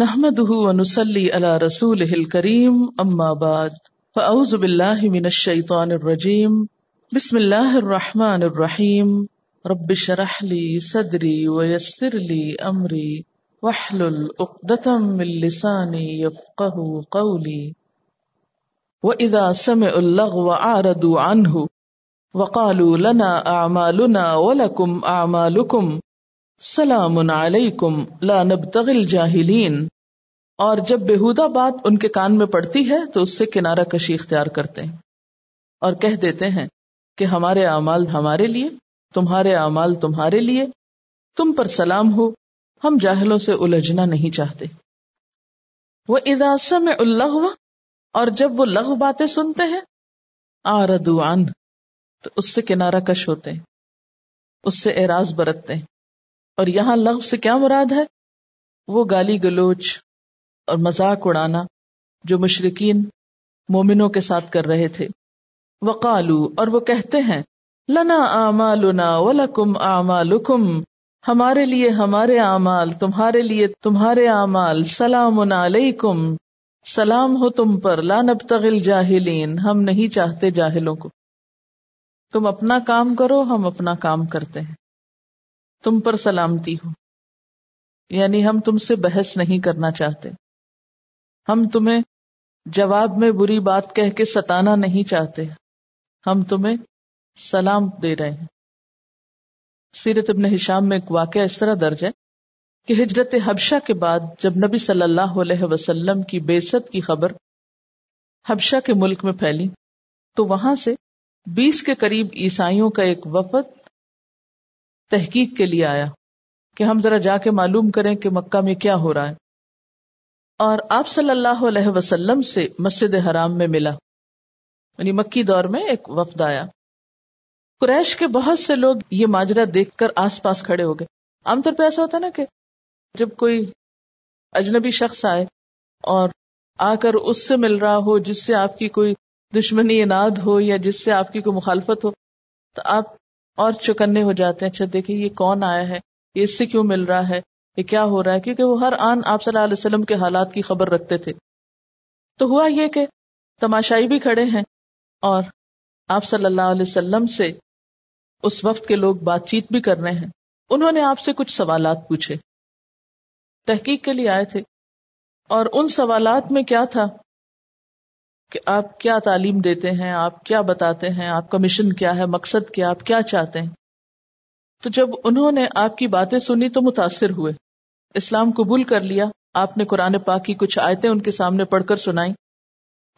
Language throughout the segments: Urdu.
نحمده ونسلي على رسوله الكريم، أما بعد، فأعوذ بالله من الشيطان الرجيم، بسم الله الرحمن الرحيم، رب اشرح لي صدري ويسر لي أمري، واحلل عقدة من لساني يفقه قولي. وإذا سمعوا اللغو عارضوا عنه، وقالوا لنا أعمالنا ولكم أعمالكم. سلام علیکم، لا نبتغی الجاہلین۔ اور جب بےحدہ بات ان کے کان میں پڑتی ہے، تو اس سے کنارہ کشی اختیار کرتے ہیں۔ اور کہہ دیتے ہیں کہ ہمارے اعمال ہمارے لیے، تمہارے اعمال تمہارے لیے۔ تم پر سلام ہو، ہم جاہلوں سے الجھنا نہیں چاہتے۔ وہ اداسا میں اللہ ہوا اور جب وہ لغ باتیں سنتے ہیں آردو عن تو اس سے کنارہ کش ہوتے ہیں۔ اس سے اعراض برتتے ہیں۔ اور یہاں لفظ سے کیا مراد ہے؟ وہ گالی گلوچ اور مذاق اڑانا جو مشرقین مومنوں کے ساتھ کر رہے تھے۔ وقالو، اور وہ کہتے ہیں، لنا آمالنا ولکم آمالکم، ہمارے لیے ہمارے اعمال تمہارے لیے تمہارے اعمال سلام علیکم۔ سلام ہو تم پر، لا نبتغل جاہلین ہم نہیں چاہتے جاہلوں کو۔ تم اپنا کام کرو، ہم اپنا کام کرتے ہیں۔ تم پر سلامتی ہو۔ یعنی ہم تم سے بحث نہیں کرنا چاہتے۔ ہم تمہیں جواب میں بری بات کہہ کے ستانا نہیں چاہتے۔ ہم تمہیں سلام دے رہے ہیں۔ سیرت ابن حشام میں ایک واقعہ اس طرح درج ہے کہ ہجرت حبشہ کے بعد جب نبی صلی اللہ علیہ وسلم کی بےست کی خبر حبشہ کے ملک میں پھیلی تو وہاں سے بیس کے قریب عیسائیوں کا ایک وفد تحقیق کے لیے آیا کہ ہم ذرا جا کے معلوم کریں کہ مکہ میں کیا ہو رہا ہے۔ اور آپ صلی اللہ علیہ وسلم سے مسجد حرام میں ملا۔ یعنی مکی دور میں ایک وفد آیا۔ قریش کے بہت سے لوگ یہ ماجرا دیکھ کر آس پاس کھڑے ہو گئے۔ عام طور پہ ایسا ہوتا نا کہ جب کوئی اجنبی شخص آئے اور آ کر اس سے مل رہا ہو جس سے آپ کی کوئی دشمنی اناد ہو یا جس سے آپ کی کوئی مخالفت ہو، تو آپ اور چکنے ہو جاتے ہیں اچھا دیکھیں یہ کون آیا ہے؟ یہ اس سے کیوں مل رہا ہے؟ یہ کیا ہو رہا ہے؟ کیونکہ وہ ہر آن آپ صلی اللہ علیہ وسلم کے حالات کی خبر رکھتے تھے۔ تو ہوا یہ کہ تماشائی بھی کھڑے ہیں اور آپ صلی اللہ علیہ وسلم سے اس وقت کے لوگ بات چیت بھی کر رہے ہیں۔ انہوں نے آپ سے کچھ سوالات پوچھے۔ تحقیق کے لیے آئے تھے۔ اور ان سوالات میں کیا تھا؟ کہ آپ کیا تعلیم دیتے ہیں، آپ کیا بتاتے ہیں، آپ کا مشن کیا ہے، مقصد کیا، آپ کیا چاہتے ہیں؟ تو جب انہوں نے آپ کی باتیں سنی تو متاثر ہوئے۔ اسلام قبول کر لیا۔ آپ نے قرآن پاک کی کچھ آیتیں ان کے سامنے پڑھ کر سنائی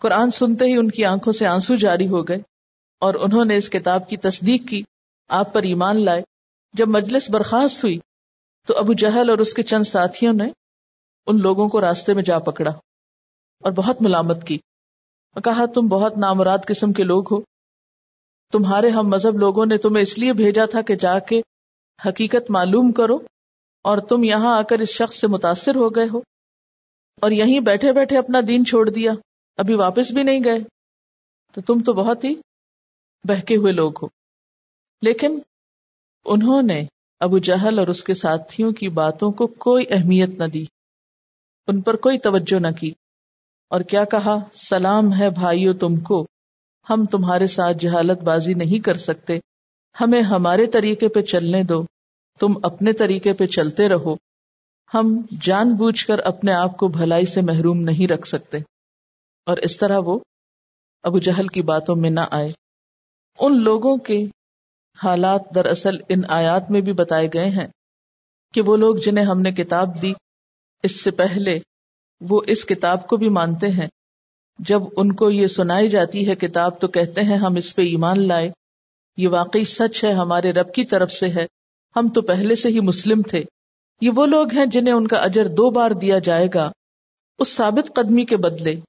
قرآن سنتے ہی ان کی آنکھوں سے آنسو جاری ہو گئے اور انہوں نے اس کتاب کی تصدیق کی۔ آپ پر ایمان لائے۔ جب مجلس برخاست ہوئی تو ابو جہل اور اس کے چند ساتھیوں نے ان لوگوں کو راستے میں جا پکڑا اور بہت ملامت کی۔ کہا، تم بہت نامراد قسم کے لوگ ہو۔ تمہارے ہم مذہب لوگوں نے تمہیں اس لیے بھیجا تھا کہ جا کے حقیقت معلوم کرو اور تم یہاں آ کر اس شخص سے متاثر ہو گئے ہو۔ اور یہیں بیٹھے بیٹھے اپنا دین چھوڑ دیا، ابھی واپس بھی نہیں گئے۔ تو تم تو بہت ہی بہکے ہوئے لوگ ہو۔ لیکن انہوں نے ابو جہل اور اس کے ساتھیوں کی باتوں کو کوئی اہمیت نہ دی، ان پر کوئی توجہ نہ کی۔ اور کیا کہا؟ سلام ہے بھائیو تم کو۔ ہم تمہارے ساتھ جہالت بازی نہیں کر سکتے۔ ہمیں ہمارے طریقے پہ چلنے دو۔ تم اپنے طریقے پہ چلتے رہو۔ ہم جان بوجھ کر اپنے آپ کو بھلائی سے محروم نہیں رکھ سکتے۔ اور اس طرح وہ ابو جہل کی باتوں میں نہ آئے۔ ان لوگوں کے حالات دراصل ان آیات میں بھی بتائے گئے ہیں کہ وہ لوگ جنہیں ہم نے کتاب دی، اس سے پہلے وہ اس کتاب کو بھی مانتے ہیں۔ جب ان کو یہ سنائی جاتی ہے کتاب تو کہتے ہیں، ہم اس پہ ایمان لائے۔ یہ واقعی سچ ہے، ہمارے رب کی طرف سے ہے۔ ہم تو پہلے سے ہی مسلم تھے۔ یہ وہ لوگ ہیں جنہیں ان کا اجر دو بار دیا جائے گا۔ اس ثابت قدمی کے بدلے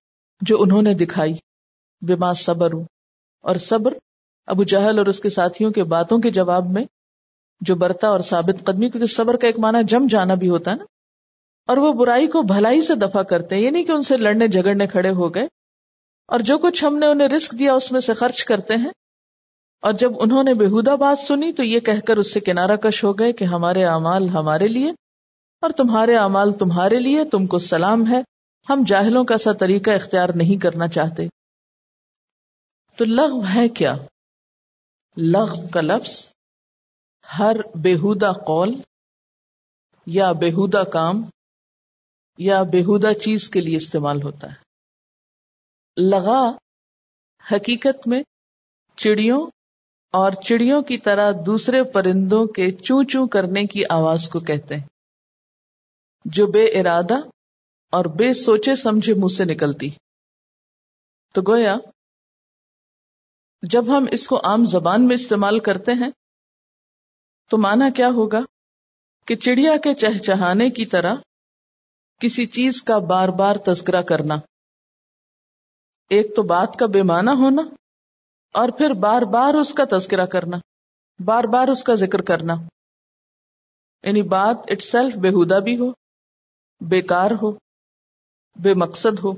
جو انہوں نے دکھائی۔ بما صبر اور صبر ابو جہل اور اس کے ساتھیوں کے باتوں کے جواب میں، جو برتا اور ثابت قدمی، کیونکہ صبر کا ایک معنی جم جانا بھی ہوتا ہے نا۔ اور وہ برائی کو بھلائی سے دفاع کرتے ہیں، یہ نہیں کہ ان سے لڑنے جھگڑنے کھڑے ہو گئے۔ اور جو کچھ ہم نے انہیں رسک دیا، اس میں سے خرچ کرتے ہیں۔ اور جب انہوں نے بےحدہ بات سنی، تو یہ کہہ کر اس سے کنارہ کش ہو گئے کہ ہمارے اعمال ہمارے لیے اور تمہارے اعمال تمہارے لیے، تم کو سلام ہے۔ ہم جاہلوں کا سا طریقہ اختیار نہیں کرنا چاہتے۔ تو لغو ہے کیا؟ لغو کا لفظ ہر بےحدہ قول یا بےحدہ کام یا بےحدہ چیز کے لیے استعمال ہوتا ہے۔ لگا حقیقت میں چڑیوں اور چڑیوں کی طرح دوسرے پرندوں کے چوں چوں کرنے کی آواز کو کہتے ہیں۔ جو بے ارادہ اور بے سوچے سمجھے منہ سے نکلتی۔ تو گویا، جب ہم اس کو عام زبان میں استعمال کرتے ہیں، تو مانا کیا ہوگا؟ کہ چڑیا کے چہچہانے کی طرح کسی چیز کا بار بار تذکرہ کرنا۔ ایک تو بات کا بے معنی ہونا اور پھر بار بار اس کا تذکرہ کرنا، بار بار اس کا ذکر کرنا۔ یعنی بات اٹ سیلف بےحدہ بھی ہو، بیکار ہو، بے مقصد ہو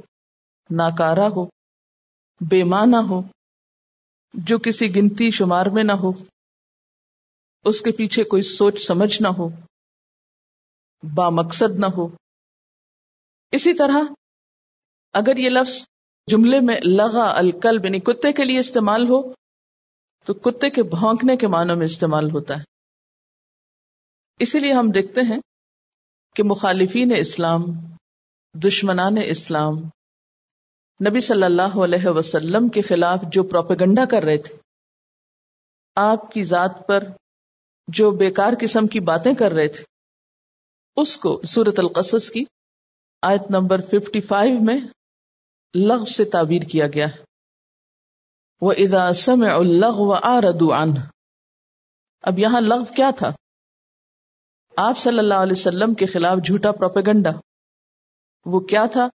ناکارا ہو، بے معنی ہو، جو کسی گنتی شمار میں نہ ہو، اس کے پیچھے کوئی سوچ سمجھ نہ ہو، با مقصد نہ ہو۔ اسی طرح اگر یہ لفظ جملے میں لغا الکل یعنی کتے کے لیے استعمال ہو، تو کتے کے بھونکنے کے معنوں میں استعمال ہوتا ہے۔ اسی لیے ہم دیکھتے ہیں کہ مخالفین اسلام، دشمنان اسلام، نبی صلی اللہ علیہ وسلم کے خلاف جو پروپیگنڈا کر رہے تھے، آپ کی ذات پر جو بیکار قسم کی باتیں کر رہے تھے، اس کو سورت القصص کی آیت نمبر 55 میں لغ سے تعبیر کیا گیا ہے۔ وہ ادا سم الغ و آردو ان اب یہاں لغ کیا تھا؟ آپ صلی اللہ علیہ وسلم کے خلاف جھوٹا پروپیگنڈا۔ وہ کیا تھا؟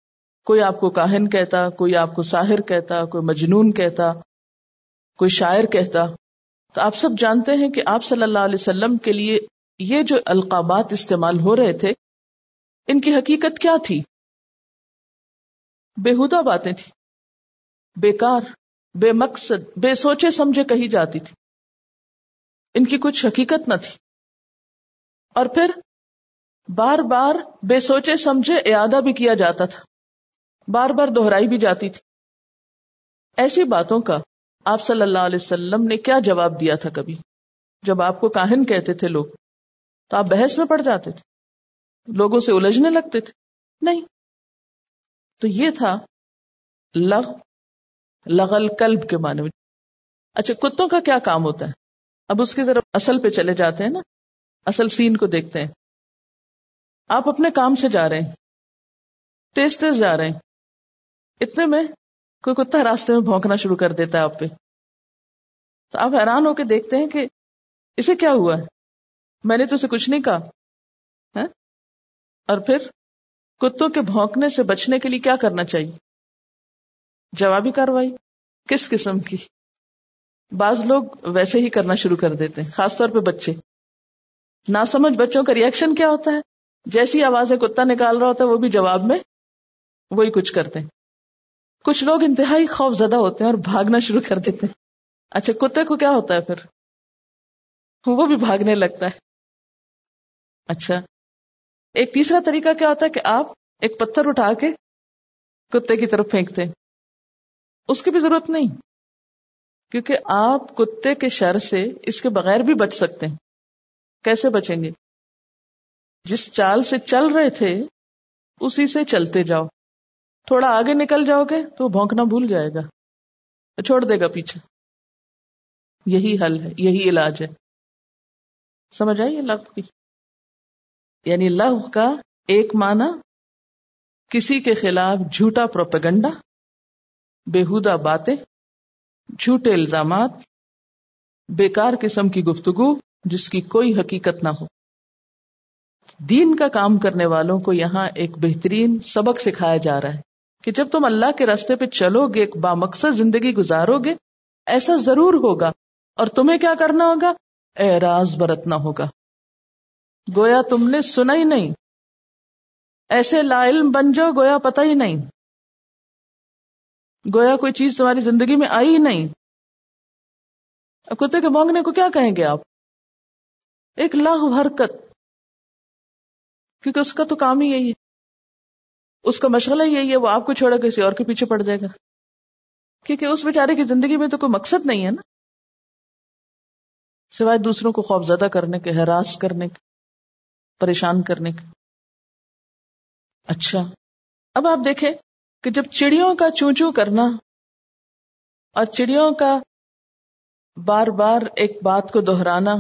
کوئی آپ کو کاہن کہتا، کوئی آپ کو ساحر کہتا، کوئی مجنون کہتا، کوئی شاعر کہتا۔ تو آپ سب جانتے ہیں کہ آپ صلی اللہ علیہ وسلم کے لیے یہ جو القابات استعمال ہو رہے تھے ان کی حقیقت کیا تھی؟ بےحدہ باتیں تھی بیکار، بے مقصد، بے سوچے سمجھے کہی جاتی تھی۔ ان کی کچھ حقیقت نہ تھی۔ اور پھر بار بار بے سوچے سمجھے اعادہ بھی کیا جاتا تھا۔ بار بار دہرائی بھی جاتی تھی۔ ایسی باتوں کا آپ صلی اللہ علیہ وسلم نے کیا جواب دیا تھا کبھی؟ جب آپ کو کاہن کہتے تھے لوگ، تو آپ بحث میں پڑ جاتے تھے۔ لوگوں سے الجھنے لگتے تھے؟ نہیں۔ تو یہ تھا لغ، لغل کلب کے معنی میں۔ اچھا کتوں کا کیا کام ہوتا ہے؟ اب اس کی ذرا اصل پہ چلے جاتے ہیں نا، اصل سین کو دیکھتے ہیں۔ آپ اپنے کام سے جا رہے ہیں، تیز تیز جا رہے ہیں۔ اتنے میں کوئی کتا راستے میں بھونکنا شروع کر دیتا ہے آپ پہ۔ تو آپ حیران ہو کے دیکھتے ہیں کہ اسے کیا ہوا ہے؟ میں نے تو اسے کچھ نہیں کہا۔ ہاں؟ اور پھر کتوں کے بھونکنے سے بچنے کے لیے کیا کرنا چاہیے؟ جوابی کاروائی، کس قسم کی؟ بعض لوگ ویسے ہی کرنا شروع کر دیتے ہیں، خاص طور پہ بچے۔ نہ سمجھ بچوں کا ریئیکشن کیا ہوتا ہے؟ جیسی آوازیں کتا نکال رہا ہوتا ہے، وہ بھی جواب میں وہی کچھ کرتے ہیں۔ کچھ لوگ انتہائی خوف زدہ ہوتے ہیں اور بھاگنا شروع کر دیتے ہیں۔ اچھا کتے کو کیا ہوتا ہے پھر؟ وہ بھی بھاگنے لگتا ہے۔ اچھا ایک تیسرا طریقہ کیا ہوتا ہے کہ آپ ایک پتھر اٹھا کے کتے کی طرف پھینکتے ہیں۔ اس کی بھی ضرورت نہیں، کیونکہ آپ کتے کے شر سے اس کے بغیر بھی بچ سکتے ہیں۔ کیسے بچیں گے؟ جس چال سے چل رہے تھے، اسی سے چلتے جاؤ۔ تھوڑا آگے نکل جاؤ گے تو بھونکنا بھول جائے گا۔ چھوڑ دے گا پیچھے۔ یہی حل ہے، یہی علاج ہے۔ سمجھ آئیے لغ کی؟ یعنی لغ کا ایک معنی کسی کے خلاف جھوٹا پروپیگنڈا بےحدہ باتیں، جھوٹے الزامات، بیکار قسم کی گفتگو جس کی کوئی حقیقت نہ ہو۔ دین کا کام کرنے والوں کو یہاں ایک بہترین سبق سکھایا جا رہا ہے کہ جب تم اللہ کے راستے پہ چلو گے، ایک بامقصد زندگی گزارو گے، ایسا ضرور ہوگا اور تمہیں کیا کرنا ہوگا؟ اعراض برتنا ہوگا۔ گویا تم نے سنا ہی نہیں۔ ایسے لا علم بن جاؤ، گویا پتہ ہی نہیں۔ گویا کوئی چیز تمہاری زندگی میں آئی ہی نہیں۔ کتے کے مانگنے کو کیا کہیں گے آپ؟ ایک لاہ حرکت۔ کیونکہ اس کا تو کام ہی یہی ہے۔ اس کا مشغلہ یہی ہے، وہ آپ کو چھوڑا، کسی اور کے پیچھے پڑ جائے گا۔ کیونکہ اس بیچارے کی زندگی میں تو کوئی مقصد نہیں ہے نا۔ سوائے دوسروں کو خوف زدہ کرنے کے، ہراس کرنے کے۔ پریشان کرنے کے اچھا۔ اب آپ دیکھیں کہ جب چڑیوں کا چو چو کرنا اور چڑیوں کا بار بار ایک بات کو دہرانا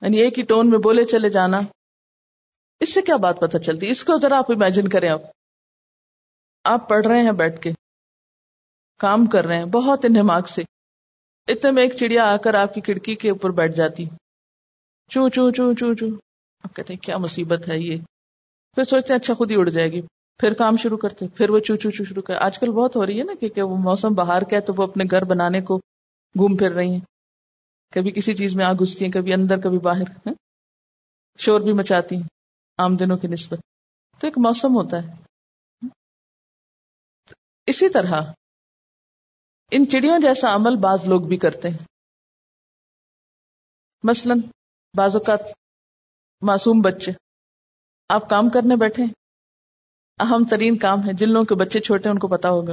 یعنی ایک ہی ٹون میں بولے چلے جانا، اس سے کیا بات پتہ چلتی؟ اس کو ذرا آپ امیجن کریں آپ۔ آپ پڑھ رہے ہیں بیٹھ کے، کام کر رہے ہیں، بہت انہماک سے۔ اتنے میں ایک چڑیا آ کر آپ کی کھڑکی کے اوپر بیٹھ جاتی۔ چو چو چو چو چو آپ کہتے ہیں کیا مصیبت ہے یہ؟ پھر سوچتے ہیں اچھا خود ہی اڑ جائے گی۔ پھر کام شروع کرتے پھر وہ چو چو چو شروع کر۔ آج کل بہت ہو رہی ہے نا کہ وہ موسم باہر کا ہے تو وہ اپنے گھر بنانے کو گھوم پھر رہی ہیں۔ کبھی کسی چیز میں آ گھستی ہیں، کبھی اندر، کبھی باہر شور بھی مچاتی ہیں عام دنوں کی نسبت۔ تو ایک موسم ہوتا ہے۔ اسی طرح ان چڑیوں جیسا عمل بعض لوگ بھی کرتے ہیں۔ مثلا بعض اوقات معصوم بچے۔ آپ کام کرنے بیٹھے۔ اہم ترین کام ہے، جن لوگوں کے بچے چھوٹے ان کو پتا ہوگا۔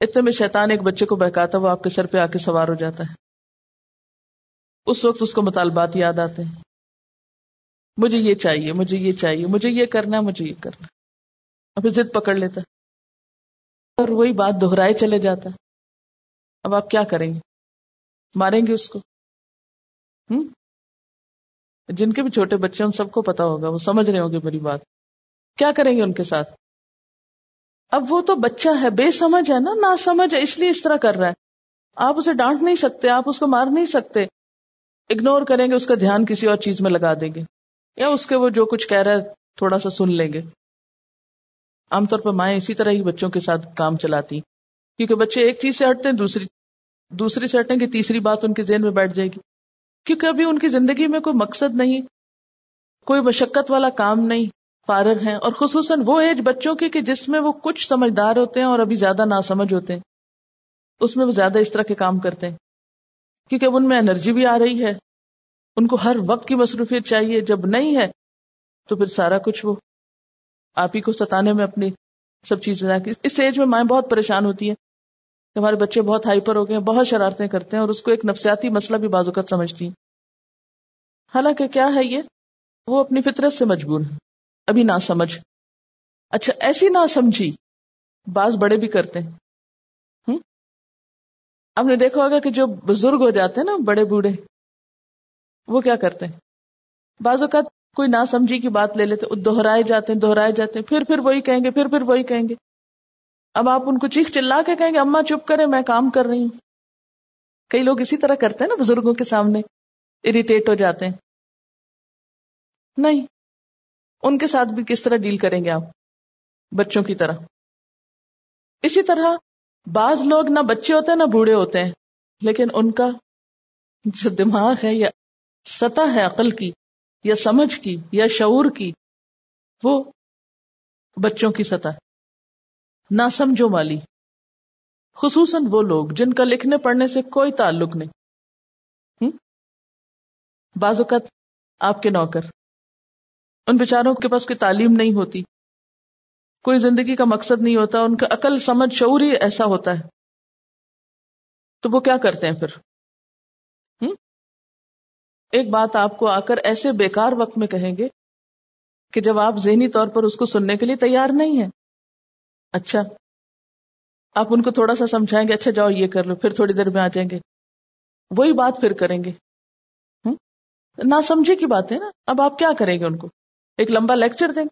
اتنے میں شیطان ایک بچے کو بہکاتا وہ آپ کے سر پہ آ کے سوار ہو جاتا ہے۔ اس وقت اس کو مطالبات یاد آتے ہیں۔ مجھے یہ چاہیے، مجھے یہ چاہیے، مجھے یہ کرنا مجھے یہ کرنا ابھی ضد پکڑ لیتا اور وہی بات دہرائے چلے جاتا اب آپ کیا کریں گے؟ ماریں گے اس کو؟ ہوں جن کے بھی چھوٹے بچے ان سب کو پتا ہوگا، وہ سمجھ رہے ہوں گے بڑی بات۔ کیا کریں گے ان کے ساتھ؟ اب وہ تو بچہ ہے، بے سمجھ ہے نا نہ سمجھ ہے، اس لیے اس طرح کر رہا ہے۔ آپ اسے ڈانٹ نہیں سکتے، آپ اس کو مار نہیں سکتے۔ اگنور کریں گے، اس کا دھیان کسی اور چیز میں لگا دیں گے۔ یا اس کے وہ جو کچھ کہہ رہا ہے، تھوڑا سا سن لیں گے۔ عام طور پر مائیں اسی طرح ہی بچوں کے ساتھ کام چلاتی کیونکہ بچے ایک چیز سے ہٹتے ہیں، دوسری دوسری سے ہٹیں گے تیسری بات ان کے ذہن میں بیٹھ جائے گی۔ کیونکہ ابھی ان کی زندگی میں کوئی مقصد نہیں، کوئی مشقت والا کام نہیں، فارغ ہیں۔ اور خصوصاً وہ ایج بچوں کی کہ جس میں وہ کچھ سمجھدار ہوتے ہیں اور ابھی زیادہ نہ سمجھ ہوتے ہیں۔ اس میں وہ زیادہ اس طرح کے کام کرتے ہیں۔ کیونکہ ان میں انرجی بھی آ رہی ہے۔ ان کو ہر وقت کی مصروفیت چاہیے۔ جب نہیں ہے تو پھر سارا کچھ وہ آپ ہی کو ستانے میں اپنی سب چیزیں اس ایج میں مائیں بہت پریشان ہوتی ہیں۔ ہمارے بچے بہت ہائپر ہو گئے ہیں، بہت شرارتیں کرتے ہیں اور اس کو ایک نفسیاتی مسئلہ بھی بازوقت سمجھتی ہیں۔ حالانکہ کیا ہے یہ؟ وہ اپنی فطرت سے مجبور ہے ابھی نہ سمجھ۔ اچھا ایسی نہ سمجھی بعض بڑے بھی کرتے ہیں۔ آپ نے دیکھا ہوگا کہ جو بزرگ ہو جاتے ہیں نا، بڑے بوڑھے، وہ کیا کرتے ہیں؟ بعض اوقات کوئی نہ سمجھی کی بات لے لیتے، دوہرائے جاتے ہیں، دوہرائے جاتے ہیں، پھر پھر وہی کہیں گے، پھر پھر وہی کہیں گے۔ اب آپ ان کو چیخ چلا کے کہیں گے اما چپ کرے میں کام کر رہی ہوں۔ کئی لوگ اسی طرح کرتے ہیں نا بزرگوں کے سامنے اریٹیٹ ہو جاتے ہیں۔ نہیں، ان کے ساتھ بھی کس طرح ڈیل کریں گے آپ؟ بچوں کی طرح۔ اسی طرح بعض لوگ نہ بچے ہوتے ہیں، نہ بوڑھے ہوتے ہیں، لیکن ان کا جو دماغ ہے، یا سطح ہے عقل کی، یا سمجھ کی، یا شعور کی، وہ بچوں کی سطح نہ سمجھو والی۔ خصوصاً وہ لوگ جن کا لکھنے پڑھنے سے کوئی تعلق نہیں۔ بعض اوقات آپ کے نوکر۔ ان بیچاروں کے پاس کوئی تعلیم نہیں ہوتی۔ کوئی زندگی کا مقصد نہیں ہوتا، ان کا عقل، سمجھ، شعور ہی ایسا ہوتا ہے۔ تو وہ کیا کرتے ہیں پھر؟ ایک بات آپ کو آ کر ایسے بیکار وقت میں کہیں گے کہ جب آپ ذہنی طور پر اس کو سننے کے لیے تیار نہیں ہیں۔ اچھا آپ ان کو تھوڑا سا سمجھائیں گے اچھا جاؤ، یہ کر لو، پھر تھوڑی دیر میں آ جائیں گے۔ وہی بات پھر کریں گے۔ نہ سمجھے کی بات ہے نا؟ اب آپ کیا کریں گے ان کو؟ ایک لمبا لیکچر دیں۔ گے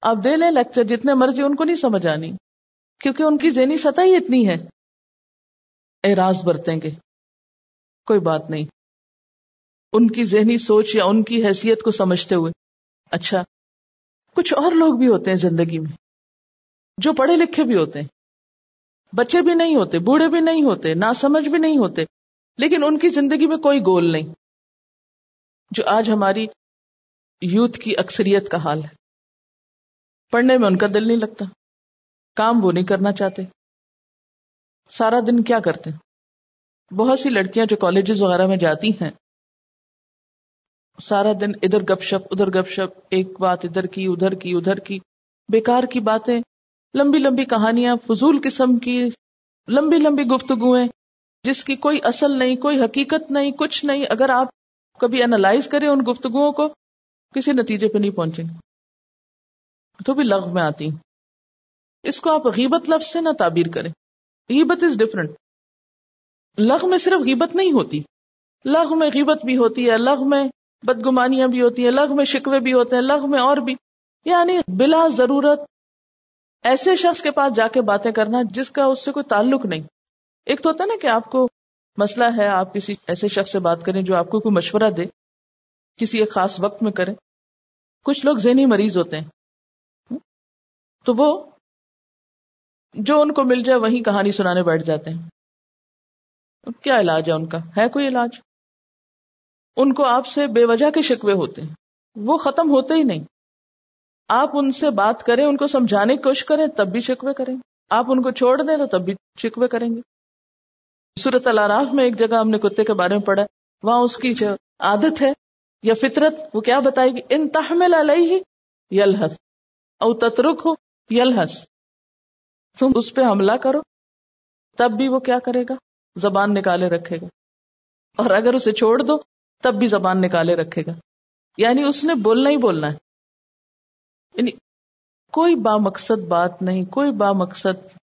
آپ دے لیں لیکچر، جتنے مرضی ان کو نہیں سمجھ آنی۔ کیونکہ ان کی ذہنی سطح ہی اتنی ہے۔ اعراض برتیں گے۔ کوئی بات نہیں۔ ان کی ذہنی سوچ یا ان کی حیثیت کو سمجھتے ہوئے۔ اچھا کچھ اور لوگ بھی ہوتے ہیں زندگی میں۔ جو پڑھے لکھے بھی ہوتے ہیں۔ بچے بھی نہیں ہوتے، بوڑھے بھی نہیں ہوتے نہ سمجھ بھی نہیں ہوتے، لیکن ان کی زندگی میں کوئی گول نہیں۔ جو آج ہماری یوتھ کی اکثریت کا حال ہے۔ پڑھنے میں ان کا دل نہیں لگتا، کام وہ نہیں کرنا چاہتے۔ سارا دن کیا کرتے؟ ہیں بہت سی لڑکیاں جو کالجز وغیرہ میں جاتی ہیں، سارا دن ادھر گپ شپ، ادھر گپ شپ، ایک بات ادھر کی ادھر کی ادھر کی، بیکار کی باتیں۔ لمبی لمبی کہانیاں، فضول قسم کی لمبی لمبی گفتگویں جس کی کوئی اصل نہیں، کوئی حقیقت نہیں، کچھ نہیں۔ اگر آپ کبھی انالائز کریں ان گفتگو کو، کسی نتیجے پہ نہیں پہنچیں گے۔ تو بھی لغ میں آتی ہوں۔ اس کو آپ غیبت لفظ سے نہ تعبیر کریں۔ غیبت از ڈفرنٹ لغ میں صرف غیبت نہیں ہوتی۔ لغ میں غیبت بھی ہوتی ہے لغ میں بدگمانیاں بھی ہوتی ہیں لغ میں شکوے بھی ہوتے ہیں لغ میں اور بھی۔ یعنی بلا ضرورت ایسے شخص کے پاس جا کے باتیں کرنا جس کا اس سے کوئی تعلق نہیں۔ ایک تو ہوتا ہے نا کہ آپ کو مسئلہ ہے، آپ کسی ایسے شخص سے بات کریں جو آپ کو کوئی مشورہ دے، کسی ایک خاص وقت میں کریں۔ کچھ لوگ ذہنی مریض ہوتے ہیں۔ تو وہ جو ان کو مل جائے وہیں کہانی سنانے بیٹھ جاتے ہیں۔ کیا علاج ہے ان کا؟ ہے کوئی علاج؟ ان کو آپ سے بے وجہ کے شکوے ہوتے ہیں۔ وہ ختم ہوتے ہی نہیں۔ آپ ان سے بات کریں، ان کو سمجھانے کی کوشش کریں، تب بھی شکوے کریں۔ آپ ان کو چھوڑ دیں تو تب بھی شکوے کریں گے۔ صورت الراف میں ایک جگہ ہم نے کتے کے بارے میں پڑھا وہاں اس کی جو عادت ہے یا فطرت، وہ کیا بتائے گی؟ ان تحمل علیہ یلحس او تترک ہو یلحس، تم اس پہ حملہ کرو، تب بھی وہ کیا کرے گا؟ زبان نکالے رکھے گا۔ اور اگر اسے چھوڑ دو، تب بھی زبان نکالے رکھے گا۔ یعنی اس نے بولنا ہی بولنا ہے۔ یعنی کوئی با مقصد بات نہیں، کوئی با مقصد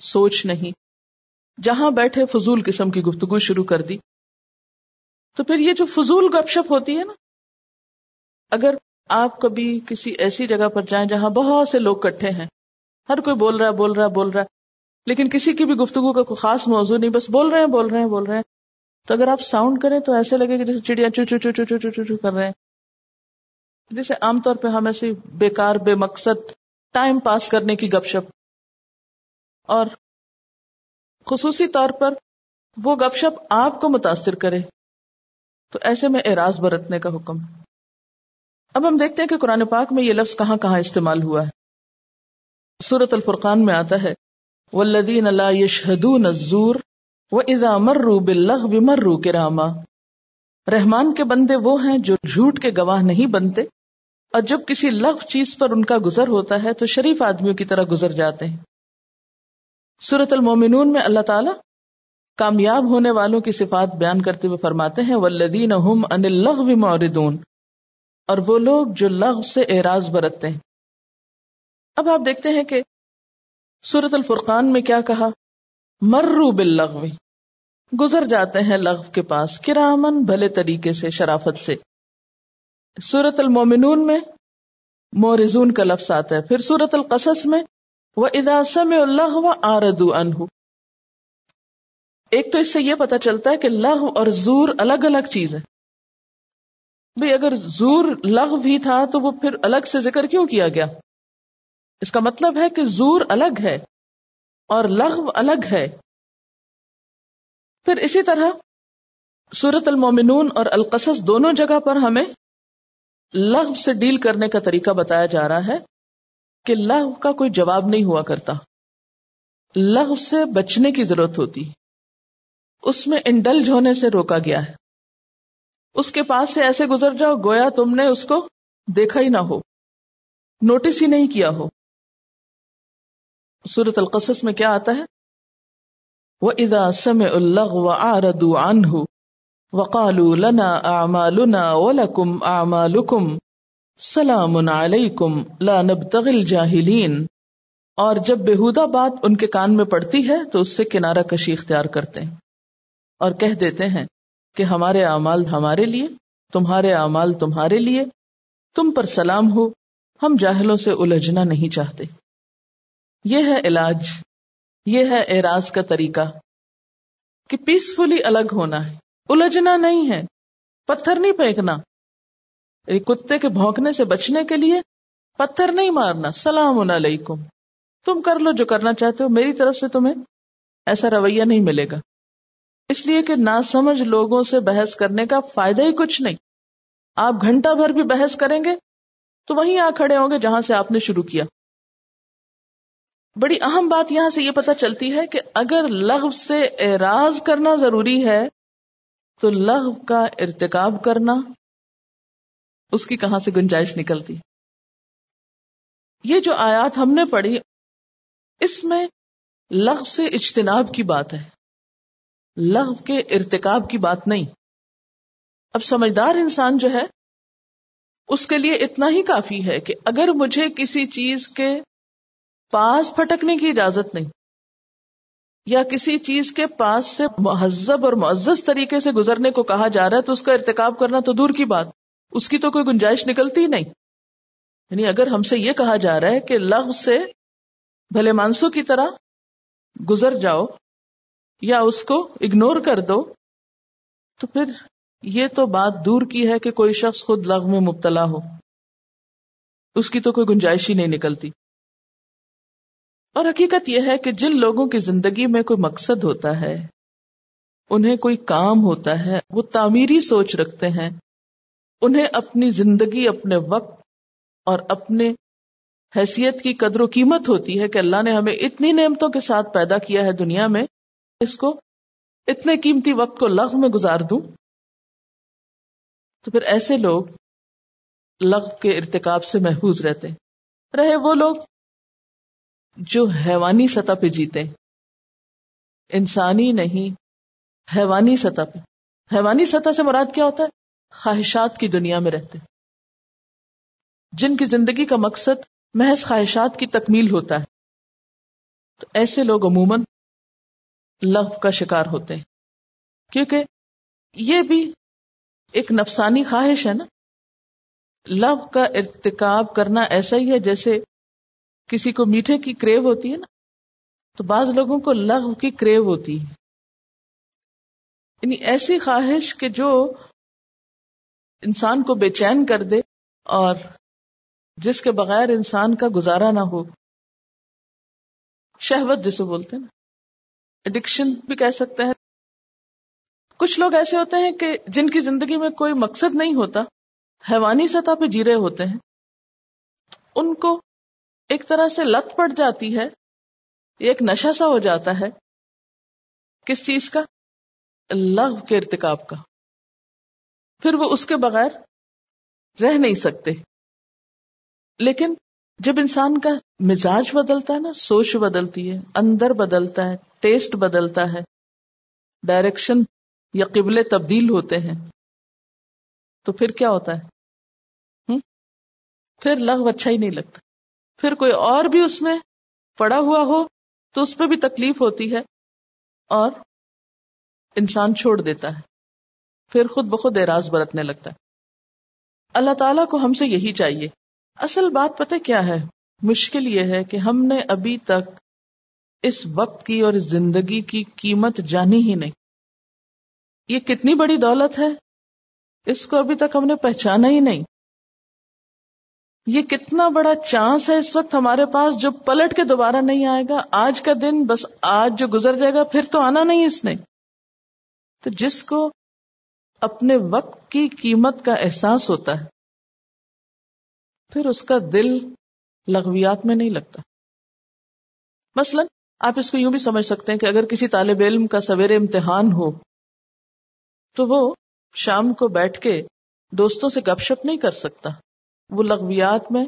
سوچ نہیں۔ جہاں بیٹھے فضول قسم کی گفتگو شروع کر دی۔ تو پھر یہ جو فضول گپ شپ ہوتی ہے نا، اگر آپ کبھی کسی ایسی جگہ پر جائیں جہاں بہت سے لوگ کٹھے ہیں، ہر کوئی بول رہا ہے بول رہا ہے بول رہا ہے لیکن کسی کی بھی گفتگو کا کوئی خاص موضوع نہیں، بس بول رہے ہیں، بول رہے ہیں، بول رہے ہیں۔ تو اگر آپ ساؤنڈ کریں تو ایسے لگے کہ جیسے چڑیا چو چو چو چو چو چو چو کر رہے ہیں۔ جیسے عام طور پہ ہم ایسے بیکار، بے مقصد ٹائم پاس کرنے کی گپ شپ۔ اور خصوصی طور پر وہ گپ شپ آپ کو متاثر کرے۔ تو ایسے میں اعراض برتنے کا حکم۔ اب ہم دیکھتے ہیں کہ قرآن پاک میں یہ لفظ کہاں کہاں استعمال ہوا ہے۔ سورت الفرقان میں آتا ہے ولدین اللہ یشہدون الزور وہ ادا مرو بلغ مرو کے راما رحمان کے بندے وہ ہیں جو جھوٹ کے گواہ نہیں بنتے۔ اور جب کسی لغ چیز پر ان کا گزر ہوتا ہے تو شریف آدمیوں کی طرح گزر جاتے ہیں۔ سورت المومنون میں اللہ تعالی کامیاب ہونے والوں کی صفات بیان کرتے ہوئے فرماتے ہیں ولدین ان موردون اور وہ لوگ جو لغ سے اعراض برتتے ہیں۔ اب آپ دیکھتے ہیں کہ سورت الفرقان میں کیا کہا؟ مرو باللغو۔ گزر جاتے ہیں لغو کے پاس کرامن بھلے طریقے سے، شرافت سے۔ سورت المومنون میں مورزون کا لفظ آتا ہے۔ پھر سورت القصص میں وہ اداسم اللہ و آردو انہ ایک تو اس سے یہ پتا چلتا ہے کہ لغ اور زور الگ الگ چیز ہے بھئی اگر زور لغ بھی تھا تو وہ پھر الگ سے ذکر کیوں کیا گیا؟ اس کا مطلب ہے کہ زور الگ ہے اور لغو الگ ہے۔ پھر اسی طرح سورت المومنون اور القصص دونوں جگہ پر ہمیں لغو سے ڈیل کرنے کا طریقہ بتایا جا رہا ہے کہ لغو کا کوئی جواب نہیں ہوا کرتا۔ لغو سے بچنے کی ضرورت ہوتی۔ اس میں انڈلج ہونے سے روکا گیا ہے۔ اس کے پاس سے ایسے گزر جاؤ، گویا تم نے اس کو دیکھا ہی نہ ہو۔ نوٹس ہی نہیں کیا ہو۔ سورت القصص میں کیا آتا ہے؟ وہ ادا سم الغ و آرد عنہ وقالوا لنا اعمالنا ولكم اعمالكم سلام علیکم، لا نبتغي الجاہلین. اور جب بےحدہ بات ان کے کان میں پڑتی ہے تو اس سے کنارہ کشی اختیار کرتے ہیں اور کہہ دیتے ہیں کہ ہمارے اعمال ہمارے لیے، تمہارے اعمال تمہارے لیے، تم پر سلام ہو، ہم جاہلوں سے الجھنا نہیں چاہتے۔ یہ ہے علاج، یہ ہے اعراض کا طریقہ کہ پیسفلی الگ ہونا ہے۔ الجھنا نہیں ہے، پتھر نہیں پھینکنا۔ یعنی کتے کے بھونکنے سے بچنے کے لیے پتھر نہیں مارنا۔ سلام علیکم۔ تم کر لو جو کرنا چاہتے ہو، میری طرف سے تمہیں ایسا رویہ نہیں ملے گا۔ اس لیے کہ نہ سمجھ لوگوں سے بحث کرنے کا فائدہ ہی کچھ نہیں۔ آپ گھنٹہ بھر بھی بحث کریں گے تو وہیں آ کھڑے ہوں گے جہاں سے آپ نے شروع کیا۔ بڑی اہم بات یہاں سے یہ پتا چلتی ہے کہ اگر لغو سے اعراض کرنا ضروری ہے تو لغو کا ارتکاب کرنا، اس کی کہاں سے گنجائش نکلتی؟ یہ جو آیات ہم نے پڑھی، اس میں لغ سے اجتناب کی بات ہے۔ لغ کے ارتکاب کی بات نہیں۔ اب سمجھدار انسان جو ہے، اس کے لیے اتنا ہی کافی ہے کہ اگر مجھے کسی چیز کے پاس پھٹکنے کی اجازت نہیں یا کسی چیز کے پاس سے مہذب اور معزز طریقے سے گزرنے کو کہا جا رہا ہے تو اس کا ارتکاب کرنا تو دور کی بات۔ اس کی تو کوئی گنجائش نکلتی نہیں۔ یعنی اگر ہم سے یہ کہا جا رہا ہے کہ لغ سے بھلے مانسو کی طرح گزر جاؤ یا اس کو اگنور کر دو، تو پھر یہ تو بات دور کی ہے کہ کوئی شخص خود لغ میں مبتلا ہو۔ اس کی تو کوئی گنجائش ہی نہیں نکلتی۔ اور حقیقت یہ ہے کہ جن لوگوں کی زندگی میں کوئی مقصد ہوتا ہے، انہیں کوئی کام ہوتا ہے، وہ تعمیری سوچ رکھتے ہیں۔ انہیں اپنی زندگی، اپنے وقت اور اپنے حیثیت کی قدر و قیمت ہوتی ہے کہ اللہ نے ہمیں اتنی نعمتوں کے ساتھ پیدا کیا ہے دنیا میں، اس کو اتنے قیمتی وقت کو لغ میں گزار دوں۔ تو پھر ایسے لوگ لغ کے ارتکاب سے محفوظ رہتے۔ رہے وہ لوگ جو حیوانی سطح پہ جیتے ہیں۔ انسانی نہیں، حیوانی سطح پہ۔ حیوانی سطح سے مراد کیا ہوتا ہے؟ خواہشات کی دنیا میں رہتے۔ جن کی زندگی کا مقصد محض خواہشات کی تکمیل ہوتا ہے۔ تو ایسے لوگ عموماً لغ کا شکار ہوتے ہیں۔ کیونکہ یہ بھی ایک نفسانی خواہش ہے نا۔ لو کا ارتکاب کرنا ایسا ہی ہے جیسے کسی کو میٹھے کی کریو ہوتی ہے نا، تو بعض لوگوں کو لغ کی کریو ہوتی ہے۔ یعنی ایسی خواہش کہ جو انسان کو بے چین کر دے اور جس کے بغیر انسان کا گزارا نہ ہو۔ شہوت جسے بولتے ہیں نا۔ اڈکشن بھی کہہ سکتے ہیں۔ کچھ لوگ ایسے ہوتے ہیں کہ جن کی زندگی میں کوئی مقصد نہیں ہوتا، حیوانی سطح پہ جی رہے ہوتے ہیں۔ ان کو ایک طرح سے لت پڑ جاتی ہے ایک نشہ سا ہو جاتا ہے۔ کس چیز کا؟ لغ کے ارتکاب کا۔ پھر وہ اس کے بغیر رہ نہیں سکتے۔ لیکن جب انسان کا مزاج بدلتا ہے نا، سوچ بدلتی ہے، اندر بدلتا ہے، ٹیسٹ بدلتا ہے، ڈائریکشن یا قبلے تبدیل ہوتے ہیں، تو پھر کیا ہوتا ہے؟ پھر لغ اچھا ہی نہیں لگتا۔ پھر کوئی اور بھی اس میں پڑا ہوا ہو تو اس پہ بھی تکلیف ہوتی ہے اور انسان چھوڑ دیتا ہے۔ پھر خود بخود اعراض برتنے لگتا ہے۔ اللہ تعالیٰ کو ہم سے یہی چاہیے۔ اصل بات پتہ کیا ہے؟ مشکل یہ ہے کہ ہم نے ابھی تک اس وقت کی اور زندگی کی قیمت جانی ہی نہیں۔ یہ کتنی بڑی دولت ہے؟ اس کو ابھی تک ہم نے پہچانا ہی نہیں۔ یہ کتنا بڑا چانس ہے اس وقت ہمارے پاس جو پلٹ کے دوبارہ نہیں آئے گا۔ آج کا دن بس آج جو گزر جائے گا، پھر تو آنا نہیں اس نے۔ تو جس کو اپنے وقت کی قیمت کا احساس ہوتا ہے، پھر اس کا دل لغویات میں نہیں لگتا۔ مثلا آپ اس کو یوں بھی سمجھ سکتے ہیں کہ اگر کسی طالب علم کا سویرے امتحان ہو، تو وہ شام کو بیٹھ کے دوستوں سے گپ شپ نہیں کر سکتا۔ وہ لغویات میں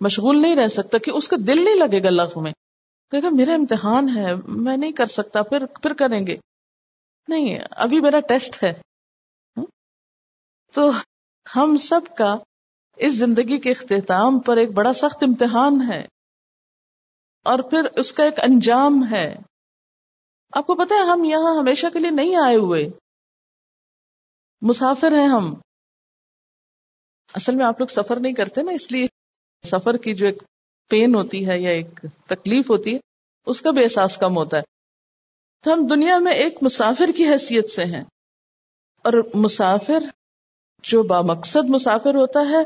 مشغول نہیں رہ سکتا کہ اس کا دل نہیں لگے گا لغ میں۔ کہ گا، میرا امتحان ہے، میں نہیں کر سکتا، پھر پھر کریں گے۔ نہیں، ابھی میرا ٹیسٹ ہے۔ تو ہم سب کا اس زندگی کے اختتام پر ایک بڑا سخت امتحان ہے۔ اور پھر اس کا ایک انجام ہے۔ آپ کو پتا ہے، ہم یہاں ہمیشہ کے لیے نہیں آئے ہوئے۔ مسافر ہیں ہم۔ اصل میں آپ لوگ سفر نہیں کرتے نا، اس لیے سفر کی جو ایک پین ہوتی ہے یا ایک تکلیف ہوتی ہے، اس کا بھی احساس کم ہوتا ہے۔ تو ہم دنیا میں ایک مسافر کی حیثیت سے ہیں۔ اور مسافر جو با مقصد مسافر ہوتا ہے،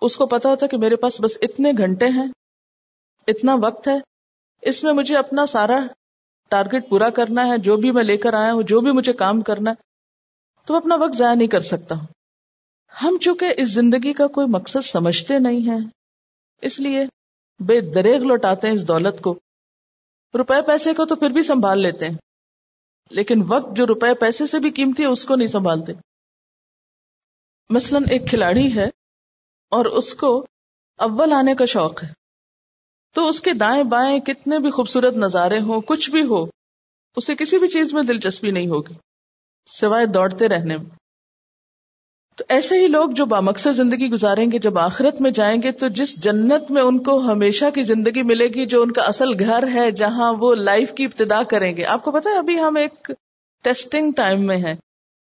اس کو پتا ہوتا ہے کہ میرے پاس بس اتنے گھنٹے ہیں، اتنا وقت ہے، اس میں مجھے اپنا سارا ٹارگٹ پورا کرنا ہے، جو بھی میں لے کر آیا ہوں، جو بھی مجھے کام کرنا ہے، تو اپنا وقت ضائع نہیں کر سکتا۔ ہوں ہم چونکہ اس زندگی کا کوئی مقصد سمجھتے نہیں ہیں، اس لیے بے دریغ لوٹاتے ہیں اس دولت کو۔ روپے پیسے کو تو پھر بھی سنبھال لیتے ہیں، لیکن وقت جو روپے پیسے سے بھی قیمتی ہے، اس کو نہیں سنبھالتے۔ مثلا ایک کھلاڑی ہے اور اس کو اول آنے کا شوق ہے۔ تو اس کے دائیں بائیں کتنے بھی خوبصورت نظارے ہوں، کچھ بھی ہو، اسے کسی بھی چیز میں دلچسپی نہیں ہوگی، سوائے دوڑتے رہنے میں۔ تو ایسے ہی لوگ جو بامقصد زندگی گزاریں گے، جب آخرت میں جائیں گے، تو جس جنت میں ان کو ہمیشہ کی زندگی ملے گی جو ان کا اصل گھر ہے، جہاں وہ لائف کی ابتدا کریں گے۔ آپ کو پتا ہے، ابھی ہم ایک ٹیسٹنگ ٹائم میں ہیں۔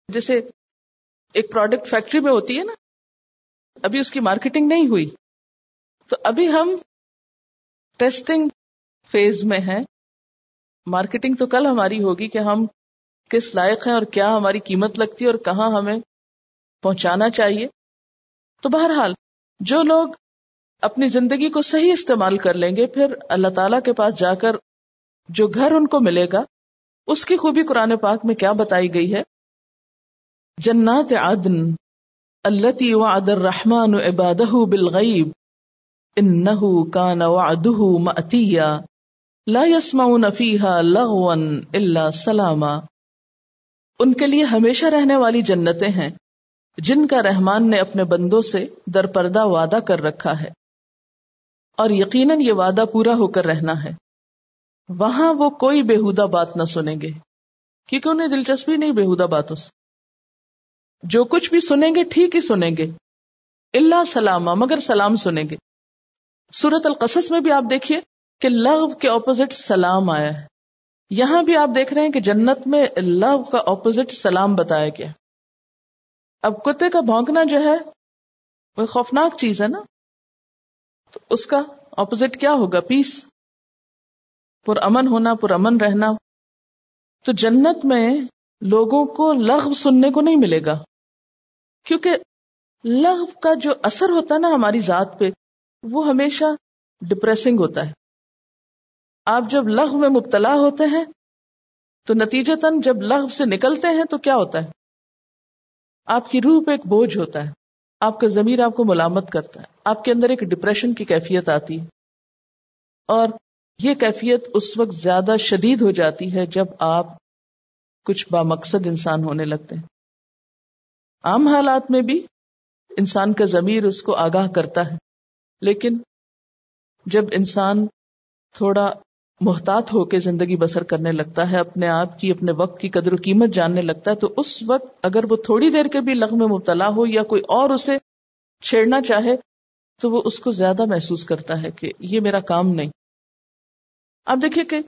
جیسے ایک پروڈکٹ فیکٹری میں ہوتی ہے نا، ابھی اس کی مارکیٹنگ نہیں ہوئی۔ تو ابھی ہم ٹیسٹنگ فیز میں ہیں۔ مارکیٹنگ تو کل ہماری ہوگی کہ ہم کس لائق ہیں اور کیا ہماری قیمت لگتی ہے اور کہاں ہمیں پہنچانا چاہیے۔ تو بہرحال، جو لوگ اپنی زندگی کو صحیح استعمال کر لیں گے، پھر اللہ تعالی کے پاس جا کر جو گھر ان کو ملے گا، اس کی خوبی قرآن پاک میں کیا بتائی گئی ہے؟ جنات عدن التی وعد الرحمن عبادہ بالغیب انہو کان وعدہ مأتیا لا يسمعون فیہا لغوا الا سلاما۔ ان کے لیے ہمیشہ رہنے والی جنتیں ہیں۔ جن کا رحمان نے اپنے بندوں سے در پردہ وعدہ کر رکھا ہے۔ اور یقیناً یہ وعدہ پورا ہو کر رہنا ہے۔ وہاں وہ کوئی بےحدہ بات نہ سنیں گے، کیونکہ انہیں دلچسپی نہیں بےحدہ باتوں سے۔ جو کچھ بھی سنیں گے ٹھیک ہی سنیں گے۔ اللہ سلامہ، مگر سلام سنیں گے۔ سورت القصص میں بھی آپ دیکھیے کہ لغ کے اپوزٹ سلام آیا ہے۔ یہاں بھی آپ دیکھ رہے ہیں کہ جنت میں لو کا اپوزٹ سلام بتایا گیا۔ اب کتے کا بھونکنا جو ہے، وہ خوفناک چیز ہے نا۔ تو اس کا اپوزٹ کیا ہوگا؟ پیس پر امن ہونا، پر امن رہنا۔ تو جنت میں لوگوں کو لغو سننے کو نہیں ملے گا۔ کیونکہ لغو کا جو اثر ہوتا ہے نا ہماری ذات پہ، وہ ہمیشہ ڈپریسنگ ہوتا ہے۔ آپ جب لغو میں مبتلا ہوتے ہیں، تو نتیجتاً جب لغو سے نکلتے ہیں تو کیا ہوتا ہے؟ آپ کی روح پہ ایک بوجھ ہوتا ہے۔ آپ کا ضمیر آپ کو ملامت کرتا ہے۔ آپ کے اندر ایک ڈپریشن کی کیفیت آتی ہے۔ اور یہ کیفیت اس وقت زیادہ شدید ہو جاتی ہے جب آپ کچھ با مقصد انسان ہونے لگتے ہیں۔ عام حالات میں بھی انسان کا ضمیر اس کو آگاہ کرتا ہے۔ لیکن جب انسان تھوڑا محتاط ہو کے زندگی بسر کرنے لگتا ہے، اپنے آپ کی، اپنے وقت کی قدر و قیمت جاننے لگتا ہے، تو اس وقت اگر وہ تھوڑی دیر کے بھی لغ میں مبتلا ہو یا کوئی اور اسے چھیڑنا چاہے، تو وہ اس کو زیادہ محسوس کرتا ہے کہ یہ میرا کام نہیں۔ آپ دیکھیے کہ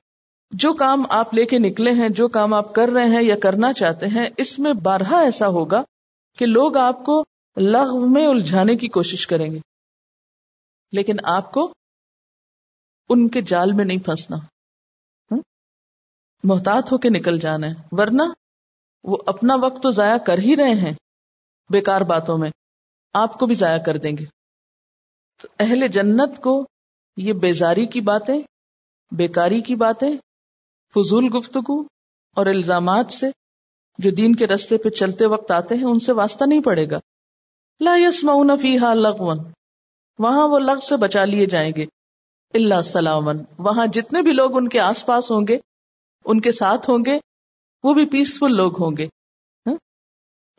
جو کام آپ لے کے نکلے ہیں، جو کام آپ کر رہے ہیں یا کرنا چاہتے ہیں، اس میں بارہا ایسا ہوگا کہ لوگ آپ کو لغو میں الجھانے کی کوشش کریں گے۔ لیکن آپ کو ان کے جال میں نہیں پھنسنا۔ محتاط ہو کے نکل جانا ہے۔ ورنہ وہ اپنا وقت تو ضائع کر ہی رہے ہیں بیکار باتوں میں۔ آپ کو بھی ضائع کر دیں گے۔ تو اہل جنت کو یہ بیزاری کی باتیں، بیکاری کی باتیں، فضول گفتگو اور الزامات سے جو دین کے رستے پہ چلتے وقت آتے ہیں، ان سے واسطہ نہیں پڑے گا۔ لا یسمعون فیہا لغون وہاں وہ لغ سے بچا لیے جائیں گے۔ اللہ سلامن۔ وہاں جتنے بھی لوگ ان کے آس پاس ہوں گے، ان کے ساتھ ہوں گے، وہ بھی پیسفل لوگ ہوں گے۔ ہاں؟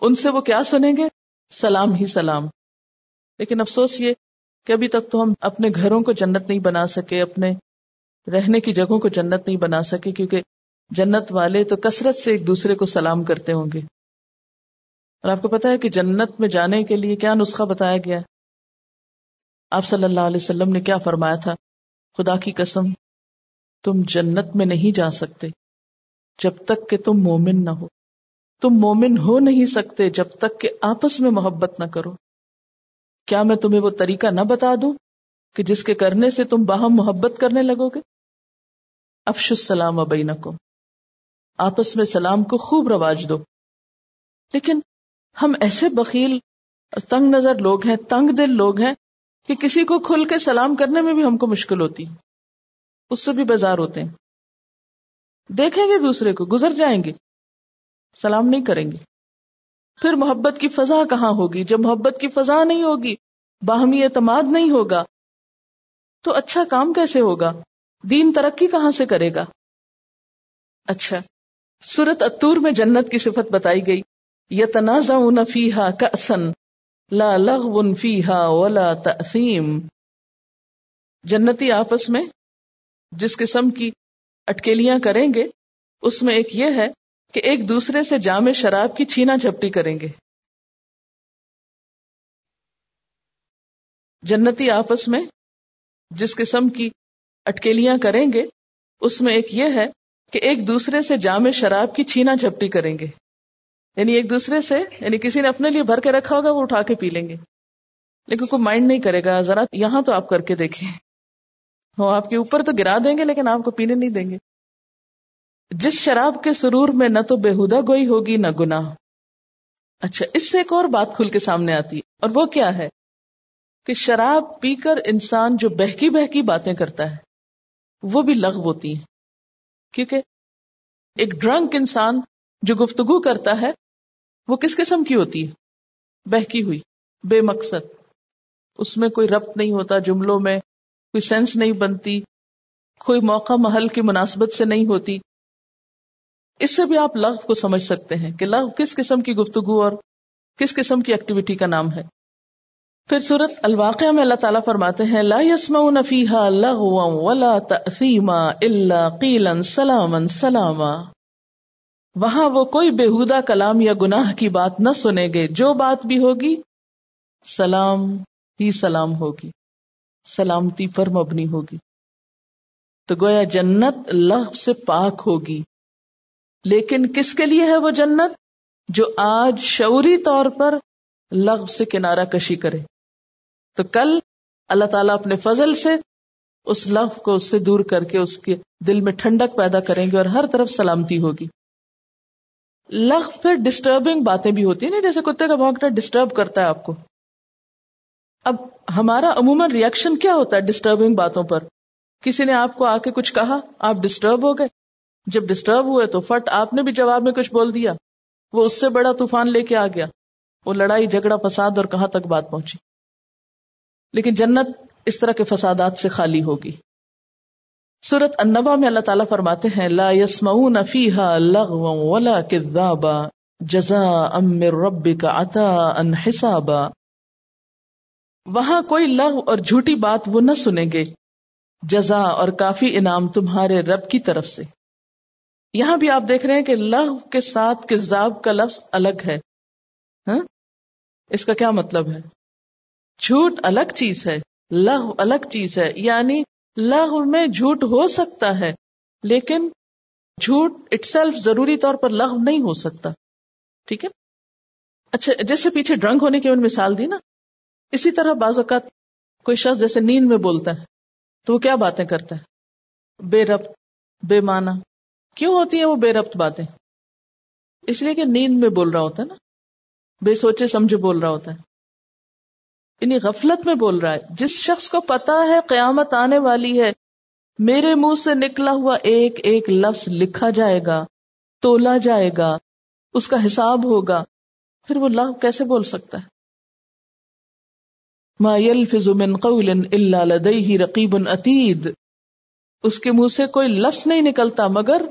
ان سے وہ کیا سنیں گے؟ سلام ہی سلام۔ لیکن افسوس یہ کہ ابھی تک تو ہم اپنے گھروں کو جنت نہیں بنا سکے، اپنے رہنے کی جگہوں کو جنت نہیں بنا سکے، کیونکہ جنت والے تو کثرت سے ایک دوسرے کو سلام کرتے ہوں گے۔ اور آپ کو پتا ہے کہ جنت میں جانے کے لیے کیا نسخہ بتایا گیا؟ آپ صلی اللہ علیہ وسلم نے کیا فرمایا تھا؟ خدا کی قسم، تم جنت میں نہیں جا سکتے جب تک کہ تم مومن نہ ہو۔ تم مومن ہو نہیں سکتے جب تک کہ آپس میں محبت نہ کرو۔ کیا میں تمہیں وہ طریقہ نہ بتا دوں کہ جس کے کرنے سے تم باہم محبت کرنے لگو گے؟ افش السلام ابین کو آپس میں سلام کو خوب رواج دو۔ لیکن ہم ایسے بخیل تنگ نظر لوگ ہیں، تنگ دل لوگ ہیں کہ کسی کو کھل کے سلام کرنے میں بھی ہم کو مشکل ہوتی۔ اس سے بھی بیزار ہوتے ہیں۔ دیکھیں گے دوسرے کو، گزر جائیں گے۔ سلام نہیں کریں گے۔ پھر محبت کی فضا کہاں ہوگی؟ جب محبت کی فضا نہیں ہوگی، باہمی اعتماد نہیں ہوگا، تو اچھا کام کیسے ہوگا؟ دین ترقی کہاں سے کرے گا؟ اچھا سورت اتور میں جنت کی صفت بتائی گئی۔ یہ تنازع فیحا کا لا لغو فیہا ولا تأثیم۔ جنتی آپس میں جس قسم کی اٹکیلیاں کریں گے، اس میں ایک یہ ہے کہ ایک دوسرے سے جامع شراب کی چھینا جھپٹی کریں گے۔ جنتی آپس میں جس قسم کی اٹکیلیاں کریں گے، اس میں ایک یہ ہے کہ ایک دوسرے سے جامع شراب کی چھینا جھپٹی کریں گے۔ یعنی ایک دوسرے سے یعنی کسی نے اپنے لیے بھر کے رکھا ہوگا، وہ اٹھا کے پی لیں گے۔ لیکن کوئی مائنڈ نہیں کرے گا۔ ذرا یہاں تو آپ کر کے دیکھیں۔ وہ آپ کے اوپر تو گرا دیں گے، لیکن آپ کو پینے نہیں دیں گے۔ جس شراب کے سرور میں نہ تو بےحدہ گوئی ہوگی، نہ گناہ۔ اچھا اس سے ایک اور بات کھل کے سامنے آتی۔ ہے اور وہ کیا ہے؟ کہ شراب پی کر انسان جو بہکی بہکی باتیں کرتا ہے، وہ بھی لغ ہوتی ہیں۔ کیونکہ ایک ڈرنک انسان جو گفتگو کرتا ہے، وہ کس قسم کی ہوتی ہے؟ بہکی ہوئی، بے مقصد۔ اس میں کوئی ربط نہیں ہوتا، جملوں میں کوئی سینس نہیں بنتی، کوئی موقع محل کی مناسبت سے نہیں ہوتی۔ اس سے بھی آپ لغ کو سمجھ سکتے ہیں کہ لغ کس قسم کی گفتگو اور کس قسم کی ایکٹیویٹی کا نام ہے۔ پھر صورت الواقع میں اللہ تعالیٰ فرماتے ہیں، لا يسمعون فيها لغوا ولا تأثیما الا قیلا سلاما سلاما۔ وہاں وہ کوئی بےحدہ کلام یا گناہ کی بات نہ سنے گے، جو بات بھی ہوگی، سلام ہی سلام ہوگی، سلامتی پر مبنی ہوگی۔ تو گویا جنت لغ سے پاک ہوگی۔ لیکن کس کے لیے ہے وہ جنت؟ جو آج شعوری طور پر لغ سے کنارہ کشی کرے۔ تو کل اللہ تعالیٰ اپنے فضل سے اس لف کو اس سے دور کر کے اس کے دل میں ٹھنڈک پیدا کریں گے اور ہر طرف سلامتی ہوگی۔ لغ پھر ڈسٹربنگ باتیں بھی ہوتی ہیں نا، جیسے کتے کا بھونکنا ڈسٹرب کرتا ہے آپ کو۔ اب ہمارا عموماً ریئیکشن کیا ہوتا ہے ڈسٹربنگ باتوں پر؟ کسی نے آپ کو آ کے کچھ کہا؟ آپ ڈسٹرب ہو گئے۔ جب ڈسٹرب ہوئے تو فٹ، آپ نے بھی جواب میں کچھ بول دیا۔ وہ اس سے بڑا طوفان لے کے آ گیا۔ وہ لڑائی، جھگڑا، فساد اور کہاں تک بات پہنچی۔ لیکن جنت اس طرح کے فسادات سے خالی ہوگی۔ سورت النبا میں اللہ تعالیٰ فرماتے ہیں، لا يسمعون فيها لغوا ولا كذابا جزاء من ربك عطاء حسابا۔ وہاں کوئی لغ اور جھوٹی بات وہ نہ سنیں گے جزا اور کافی انعام تمہارے رب کی طرف سے۔ یہاں بھی آپ دیکھ رہے ہیں کہ لغ کے ساتھ کذاب کا لفظ الگ ہے۔ ہاں؟ اس کا کیا مطلب ہے؟ جھوٹ الگ چیز ہے لغ الگ چیز ہے یعنی لغ میں جھوٹ ہو سکتا ہے، لیکن جھوٹ اٹ سیلف ضروری طور پر لغ نہیں ہو سکتا۔ ٹھیک ہے؟ اچھا جیسے پیچھے ڈرنک ہونے کی مثال دی نا، اسی طرح بعض اوقات کوئی شخص جیسے نیند میں بولتا ہے، تو وہ کیا باتیں کرتا ہے؟ بے ربط، بے معنی۔ کیوں ہوتی ہیں وہ بے ربط باتیں؟ اس لیے کہ نیند میں بول رہا ہوتا ہے نا، بے سوچے سمجھے بول رہا ہوتا ہے۔ یعنی غفلت میں بول رہا ہے، جس شخص کو پتا ہے قیامت آنے والی ہے، میرے منہ سے نکلا ہوا ایک ایک لفظ لکھا جائے گا، تولا جائے گا، اس کا حساب ہوگا، پھر وہ لفظ کیسے بول سکتا ہے؟ ما يلفظ من قول الا لديه رقیب عتید اس کے منہ سے کوئی لفظ نہیں نکلتا، مگر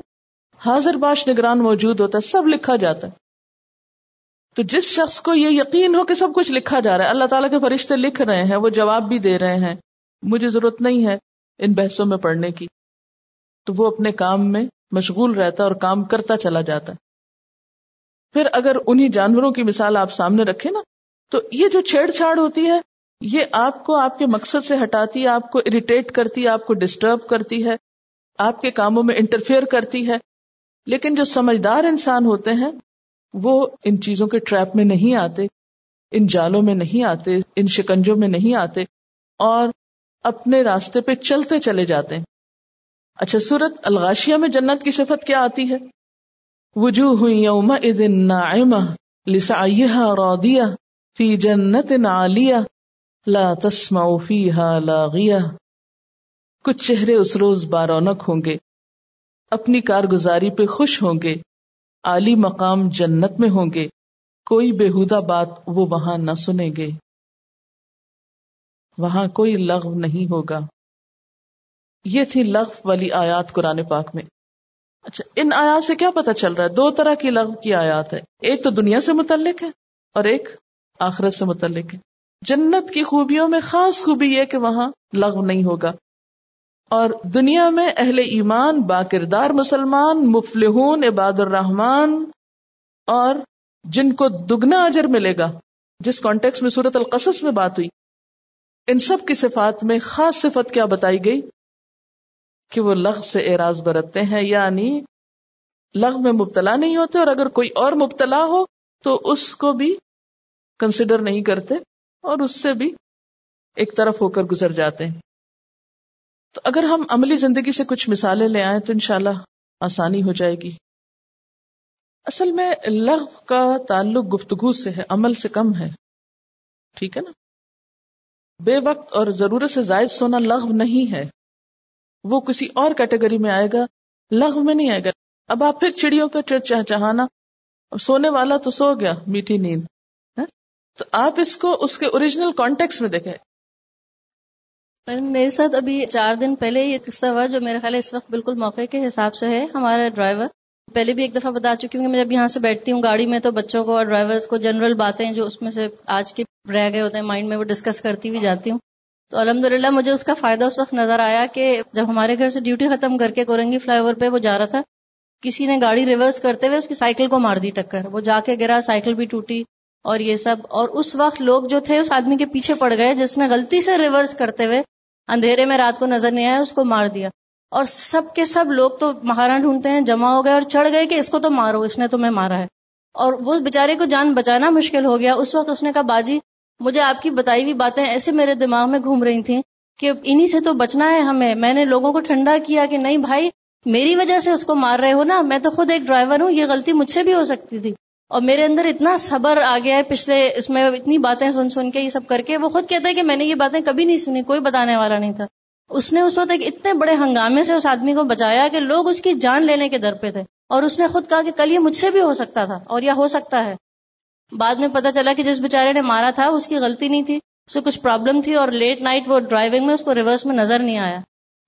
حاضر باش نگران موجود ہوتا ہے، سب لکھا جاتا ہے۔ تو جس شخص کو یہ یقین ہو کہ سب کچھ لکھا جا رہا ہے، اللہ تعالیٰ کے فرشتے لکھ رہے ہیں، وہ جواب بھی دے رہے ہیں، مجھے ضرورت نہیں ہے ان بحثوں میں پڑھنے کی۔ تو وہ اپنے کام میں مشغول رہتا اور کام کرتا چلا جاتا۔ ہے پھر اگر انہی جانوروں کی مثال آپ سامنے رکھے نا، تو یہ جو چھیڑ چھاڑ ہوتی ہے، یہ آپ کو آپ کے مقصد سے ہٹاتی ہے آپ کو اریٹیٹ کرتی ہے آپ کو ڈسٹرب کرتی ہے، آپ کے کاموں میں انٹرفیئر کرتی ہے۔ لیکن جو سمجھدار انسان ہوتے ہیں وہ ان چیزوں کے ٹریپ میں نہیں آتے، ان جالوں میں نہیں آتے، ان شکنجوں میں نہیں آتے، اور اپنے راستے پہ چلتے چلے جاتے ہیں۔ اچھا سورت الغاشیہ میں جنت کی صفت کیا آتی ہے؟ وجوہ ہوئی یوم راضیہ فی جنت عالیہ لا تسمع فیہا لاغیہ۔ کچھ چہرے اس روز بارونق ہوں گے، اپنی کارگزاری پہ خوش ہوں گے عالی مقام جنت میں ہوں گے، کوئی بےحدہ بات وہ وہاں نہ سنیں گے۔ وہاں کوئی لغو نہیں ہوگا۔ یہ تھی لغو والی آیات قرآن پاک میں۔ اچھا ان آیات سے کیا پتا چل رہا ہے؟ دو طرح کی لغو کی آیات ہے ایک تو دنیا سے متعلق ہے اور ایک آخرت سے متعلق ہے۔ جنت کی خوبیوں میں خاص خوبی یہ کہ وہاں لغو نہیں ہوگا۔ اور دنیا میں اہل ایمان با کردار مسلمان، مفلحون عباد الرحمان اور جن کو دگنا اجر ملے گا، جس کانٹیکس میں صورت القصص میں بات ہوئی۔ ان سب کی صفات میں خاص صفت کیا بتائی گئی؟ کہ وہ لغ سے اعراض برتتے ہیں یعنی لغ میں مبتلا نہیں ہوتے، اور اگر کوئی اور مبتلا ہو، تو اس کو بھی کنسیڈر نہیں کرتے، اور اس سے بھی ایک طرف ہو کر گزر جاتے ہیں۔ تو اگر ہم عملی زندگی سے کچھ مثالیں لے آئیں تو انشاءاللہ آسانی ہو جائے گی۔ اصل میں لغ کا تعلق گفتگو سے ہے، عمل سے کم ہے۔ ٹھیک ہے نا؟ بے وقت اور ضرورت سے زائد سونا لغو نہیں ہے۔ وہ کسی اور کیٹیگری میں آئے گا، لغو میں نہیں آئے گا۔ اب آپ پھر چڑیوں کا چہ، چہانا، سونے والا تو سو گیا، میٹھی نیند۔ ہاں؟ تو آپ اس کو، اس کے اوریجنل کانٹیکس میں دیکھیں۔ میرے ساتھ ابھی چار دن پہلے یہ قصہ ہوا جو میرے خیال ہے اس وقت بالکل موقع کے حساب سے ہے، ہمارا ڈرائیور۔ پہلے بھی ایک دفعہ بتا چکی ہوں کہ میں جب یہاں سے بیٹھتی ہوں گاڑی میں تو بچوں کو اور ڈرائیورس کو جنرل باتیں جو اس میں سے آج کی رہ گئے ہوتے ہیں مائنڈ میں وہ ڈسکس کرتی ہوئی جاتی ہوں۔ تو الحمد للہ مجھے اس کا فائدہ اس وقت نظر آیا کہ جب ہمارے گھر سے ڈیوٹی ختم کر کے کورنگی فلائی اوور پہ وہ جا رہا تھا، کسی نے گاڑی ریورس کرتے ہوئے اس کی سائیکل کو مار دی ٹکر۔ وہ جا کے گرا سائیکل بھی ٹوٹی اور یہ سب۔ اور اس وقت لوگ جو تھے، اس آدمی کے پیچھے پڑ گئے جس نے غلطی سے ریورس کرتے ہوئے اندھیرے میں رات کو نظر نہیں آیا، اس کو مار دیا۔ اور سب کے سب لوگ تو مہارا ڈھونڈتے ہیں، جمع ہو گئے اور چڑھ گئے کہ اس کو تو مارو، اس نے تمہیں مارا ہے۔ اور وہ بےچارے کو جان بچانا مشکل ہو گیا۔ اس وقت اس نے کہا، باجی، مجھے آپ کی بتائی ہوئی باتیں ایسے میرے دماغ میں گھوم رہی تھیں کہ انہی سے تو بچنا ہے ہمیں۔ میں نے لوگوں کو ٹھنڈا کیا کہ نہیں بھائی، میری وجہ سے اس کو مار رہے ہو نا، میں تو خود ایک ڈرائیور ہوں، یہ غلطی مجھ سے بھی ہو سکتی تھی۔ اور میرے اندر اتنا صبر آ گیا ہے پچھلے، اس میں اتنی باتیں سن سن کے یہ سب کر کے، وہ خود کہتا ہے کہ میں نے یہ باتیں کبھی نہیں سنی، کوئی بتانے والا نہیں تھا۔ اس نے اس وقت ایک اتنے بڑے ہنگامے سے اس آدمی کو بچایا کہ لوگ اس کی جان لینے کے در پہ تھے۔ اور اس نے خود کہا کہ کل یہ مجھ سے بھی ہو سکتا تھا، اور یا ہو سکتا ہے۔ بعد میں پتا چلا کہ جس بےچارے نے مارا تھا، اس کی غلطی نہیں تھی اسے کچھ پرابلم تھی اور لیٹ نائٹ وہ ڈرائیونگ میں اس کو ریورس میں نظر نہیں آیا۔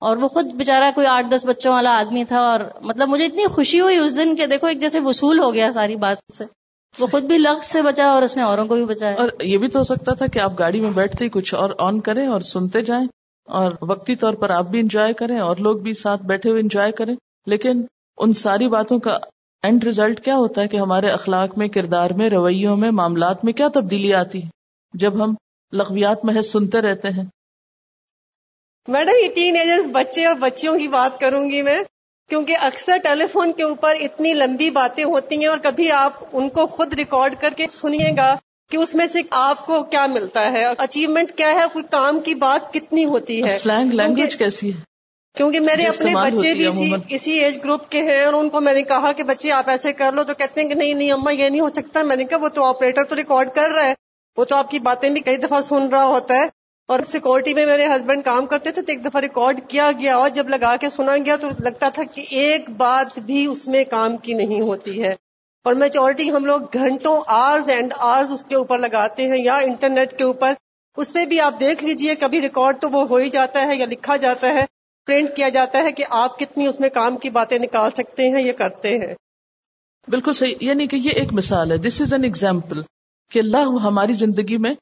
اور وہ خود بےچارا کوئی آٹھ دس بچوں والا آدمی تھا اور مطلب مجھے اتنی خوشی ہوئی اس دن کہ دیکھو ایک جیسے وصول ہو گیا ساری بات سے۔ وہ خود بھی لفظ سے بچا اور اس نے اوروں کو بھی بچایا۔ اور یہ بھی تو ہو سکتا تھا کہ آپ گاڑی میں بیٹھتے ہی کچھ اور آن کریں اور سنتے جائیں اور وقتی طور پر آپ بھی انجوائے کریں اور لوگ بھی ساتھ بیٹھے ہوئے انجوائے کریں۔ لیکن ان ساری باتوں کا اینڈ ریزلٹ کیا ہوتا ہے کہ ہمارے اخلاق میں، کردار میں، رویوں میں، معاملات میں کیا تبدیلی آتی ہے؟ جب ہم لغویات محض سنتے رہتے ہیں۔ میڈم یہ ٹین ایجرز بچے اور بچیوں کی بات کروں گی میں کیونکہ اکثر ٹیلی فون کے اوپر اتنی لمبی باتیں ہوتی ہیں اور کبھی آپ ان کو خود ریکارڈ کر کے سنیے گا کہ اس میں سے آپ کو کیا ملتا ہے۔ اچیومنٹ کیا ہے؟ کوئی کام کی بات کتنی ہوتی ہے؟ سلینگ لینگویج کیسی ہے؟ کیونکہ میرے اپنے بچے بھی اسی اسی ایج گروپ کے ہیں اور ان کو میں نے کہا کہ بچے آپ ایسے کر لو تو کہتے ہیں کہ نہیں نہیں اما یہ نہیں ہو سکتا۔ میں نے کہا وہ تو آپریٹر تو ریکارڈ کر رہا ہے وہ تو آپ کی باتیں بھی کئی دفعہ سن رہا ہوتا ہے۔ اور سیکورٹی میں میرے ہسبینڈ کام کرتے تھے تو ایک دفعہ ریکارڈ کیا گیا اور جب لگا کے سنا گیا تو لگتا تھا کہ ایک بات بھی اس میں کام کی نہیں ہوتی ہے۔ اور میچورٹی ہم لوگ گھنٹوں آرز اینڈ آرز اس کے اوپر لگاتے ہیں یا انٹرنیٹ کے اوپر۔ اس پہ بھی آپ دیکھ لیجیے، کبھی ریکارڈ تو وہ ہو ہی جاتا ہے یا لکھا جاتا ہے پرنٹ کیا جاتا ہے کہ آپ کتنی اس میں کام کی باتیں نکال سکتے ہیں یہ کرتے ہیں۔ بالکل صحیح یعنی کہ یہ ایک مثال ہے۔ دس از این ایگزامپل کہ اللہ ہماری زندگی میں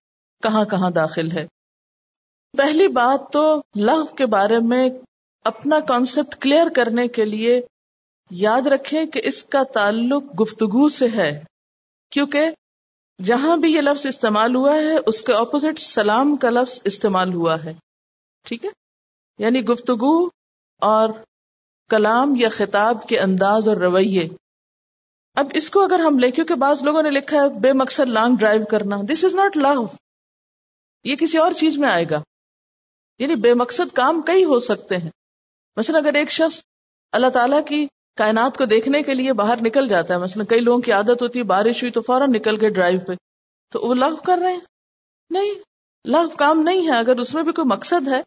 کہاں کہاں داخل ہے۔ پہلی بات تو لغ کے بارے میں اپنا کانسیپٹ کلیئر کرنے کے لیے یاد رکھیں کہ اس کا تعلق گفتگو سے ہے، کیونکہ جہاں بھی یہ لفظ استعمال ہوا ہے، اس کے اپوزٹ سلام کا لفظ استعمال ہوا ہے، ٹھیک ہے؟ یعنی گفتگو اور کلام یا خطاب کے انداز اور رویے۔ اب اس کو اگر ہم لے کیونکہ بعض لوگوں نے لکھا ہے، بے مقصد لانگ ڈرائیو کرنا۔ دس از ناٹ لو یہ کسی اور چیز میں آئے گا۔ یعنی بے مقصد کام کئی ہو سکتے ہیں۔ مثلا اگر ایک شخص اللہ تعالیٰ کی کائنات کو دیکھنے کے لیے باہر نکل جاتا ہے، مثلا کئی لوگوں کی عادت ہوتی ہے، بارش ہوئی تو فوراً نکل گئے ڈرائیو پہ۔ تو وہ لغ کر رہے ہیں؟ نہیں لغ کام نہیں ہے۔ اگر اس میں بھی کوئی مقصد ہے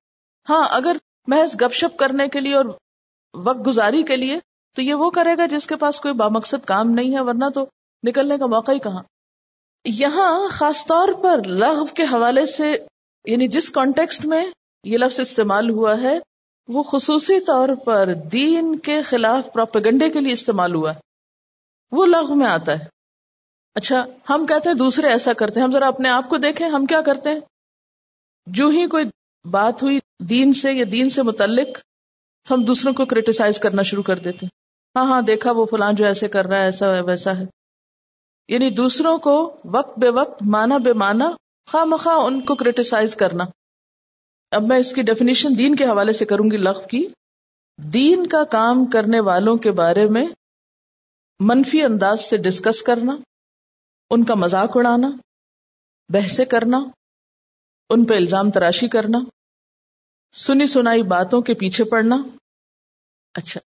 ہاں اگر محض گپ شپ کرنے کے لیے اور وقت گزاری کے لیے، تو یہ وہ کرے گا جس کے پاس کوئی بامقصد کام نہیں ہے، ورنہ تو نکلنے کا موقع ہی کہاں۔ یہاں خاص طور پر لغو کے حوالے سے یعنی جس کانٹیکسٹ میں یہ لفظ استعمال ہوا ہے، وہ خصوصی طور پر دین کے خلاف پروپیگنڈے کے لیے استعمال ہوا وہ لغو میں آتا ہے۔ اچھا ہم کہتے ہیں دوسرے ایسا کرتے ہیں، ہم ذرا اپنے آپ کو دیکھیں، ہم کیا کرتے ہیں؟ جو ہی کوئی بات ہوئی دین سے یا دین سے متعلق، ہم دوسروں کو کریٹیسائز کرنا شروع کر دیتے ہیں۔ ہاں ہاں دیکھا، وہ فلان جو ایسے کر رہا ہے، ایسا ہے، ویسا ہے۔ یعنی دوسروں کو وقت بے وقت مانا بے مانا خواہ مخواہ ان کو کریٹیسائز کرنا۔ اب میں اس کی ڈیفینیشن دین کے حوالے سے کروں گی لغ کی۔ دین کا کام کرنے والوں کے بارے میں منفی انداز سے ڈسکس کرنا، ان کا مذاق اڑانا بحث کرنا، ان پہ الزام تراشی کرنا، سنی سنائی باتوں کے پیچھے پڑنا۔ اچھا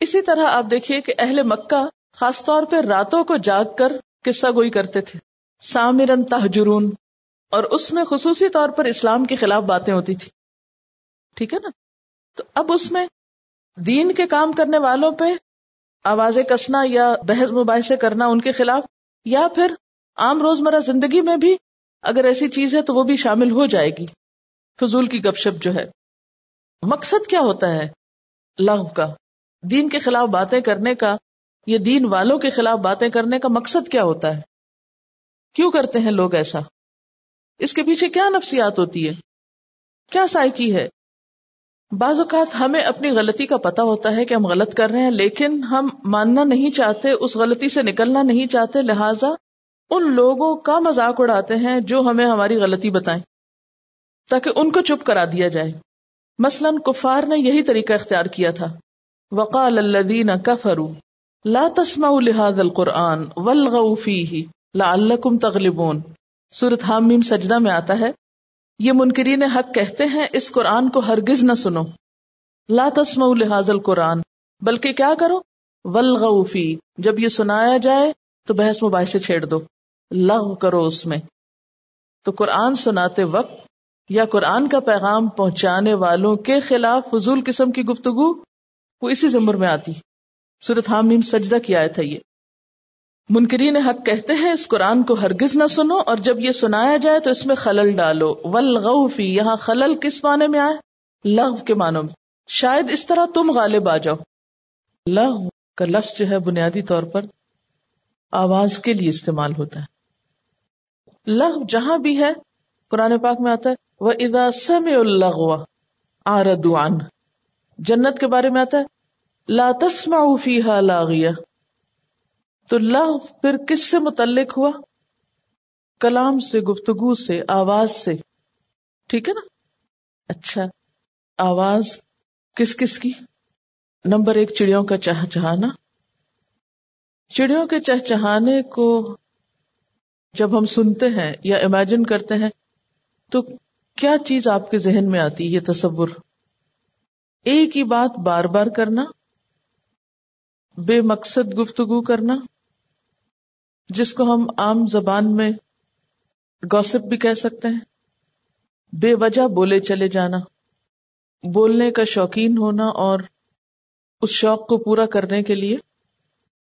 اسی طرح آپ دیکھیے کہ اہل مکہ خاص طور پہ راتوں کو جاگ کر قصہ گوئی کرتے تھے۔ سامرن تہجرون اور اس میں خصوصی طور پر اسلام کے خلاف باتیں ہوتی تھی۔ ٹھیک ہے نا؟ تو اب اس میں دین کے کام کرنے والوں پہ آوازیں کسنا یا بحث مباحثے کرنا ان کے خلاف، یا پھر عام روزمرہ زندگی میں بھی اگر ایسی چیز ہے تو وہ بھی شامل ہو جائے گی۔ فضول کی گپ شپ جو ہے۔ مقصد کیا ہوتا ہے؟ لغ کا۔ دین کے خلاف باتیں کرنے کا یا دین والوں کے خلاف باتیں کرنے کا مقصد کیا ہوتا ہے؟ کیوں کرتے ہیں لوگ ایسا؟ اس کے پیچھے کیا نفسیات ہوتی ہے؟ کیا سائیکی ہے؟ بعض اوقات ہمیں اپنی غلطی کا پتا ہوتا ہے کہ ہم غلط کر رہے ہیں، لیکن ہم ماننا نہیں چاہتے، اس غلطی سے نکلنا نہیں چاہتے، لہذا ان لوگوں کا مذاق اڑاتے ہیں جو ہمیں ہماری غلطی بتائیں، تاکہ ان کو چپ کرا دیا جائے۔ مثلاً کفار نے یہی طریقہ اختیار کیا تھا۔ وقال الذین کفروا لا تسمعوا لهذا القرآن والغوا فیہ لعلکم تغلبون۔ سورت حامیم سجدہ میں آتا ہے، یہ منکرین حق کہتے ہیں، اس قرآن کو ہرگز نہ سنو۔ لا تسمعوا لهذا القرآن، بلکہ کیا کرو؟ والغوا فی، جب یہ سنایا جائے تو بحث مباحثے چھیڑ دو۔ لغو کرو اس میں۔ تو قرآن سناتے وقت یا قرآن کا پیغام پہنچانے والوں کے خلاف فضول قسم کی گفتگو وہ اسی زمر میں آتی۔ سورت حامیم سجدہ کی آیت ہے یہ۔ منکرین حق کہتے ہیں، اس قرآن کو ہرگز نہ سنو، اور جب یہ سنایا جائے تو اس میں خلل ڈالو۔ ولغو فی، یہاں خلل کس معنی میں آئے؟ لغو کے معنوں میں۔ شاید اس طرح تم غالب آ جاؤ۔ لغو کا لفظ جو ہے، بنیادی طور پر آواز کے لیے استعمال ہوتا ہے۔ لغو جہاں بھی ہے، قرآن پاک میں آتا ہے وہ ادا سم الغوا آردوان جنت کے بارے میں آتا ہے، لا تسمع فیہا لاغیہ تو لغو پھر کس سے متعلق ہوا؟ کلام سے، گفتگو سے، آواز سے۔ ٹھیک ہے نا؟ اچھا۔ آواز کس کس کی؟ نمبر ایک، چڑیوں کا چہ چہانا چڑیوں کے چہ چہانے کو جب ہم سنتے ہیں یا امیجن کرتے ہیں، تو کیا چیز آپ کے ذہن میں آتی یہ تصور؟ ایک ہی بات بار بار کرنا، بے مقصد گفتگو کرنا۔ جس کو ہم عام زبان میں گوسپ بھی کہہ سکتے ہیں۔ بے وجہ بولے چلے جانا۔ بولنے کا شوقین ہونا اور اس شوق کو پورا کرنے کے لیے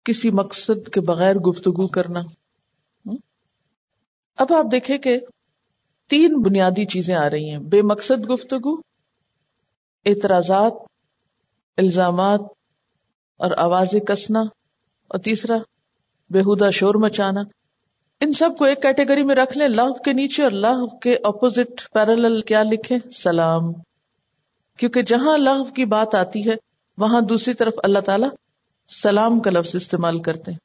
کسی مقصد کے بغیر گفتگو کرنا۔ اب آپ دیکھیں کہ تین بنیادی چیزیں آ رہی ہیں۔ بے مقصد گفتگو، اعتراضات، الزامات اور آوازیں کسنا۔ اور تیسرا بےحدہ شور مچانا۔ ان سب کو ایک کیٹیگری میں رکھ لیں لو کے نیچے اور لو کے اپوزٹ پیرل کیا لکھیں؟ سلام۔ کیونکہ جہاں لو کی بات آتی ہے، وہاں دوسری طرف اللہ تعالی سلام کا لفظ استعمال کرتے ہیں۔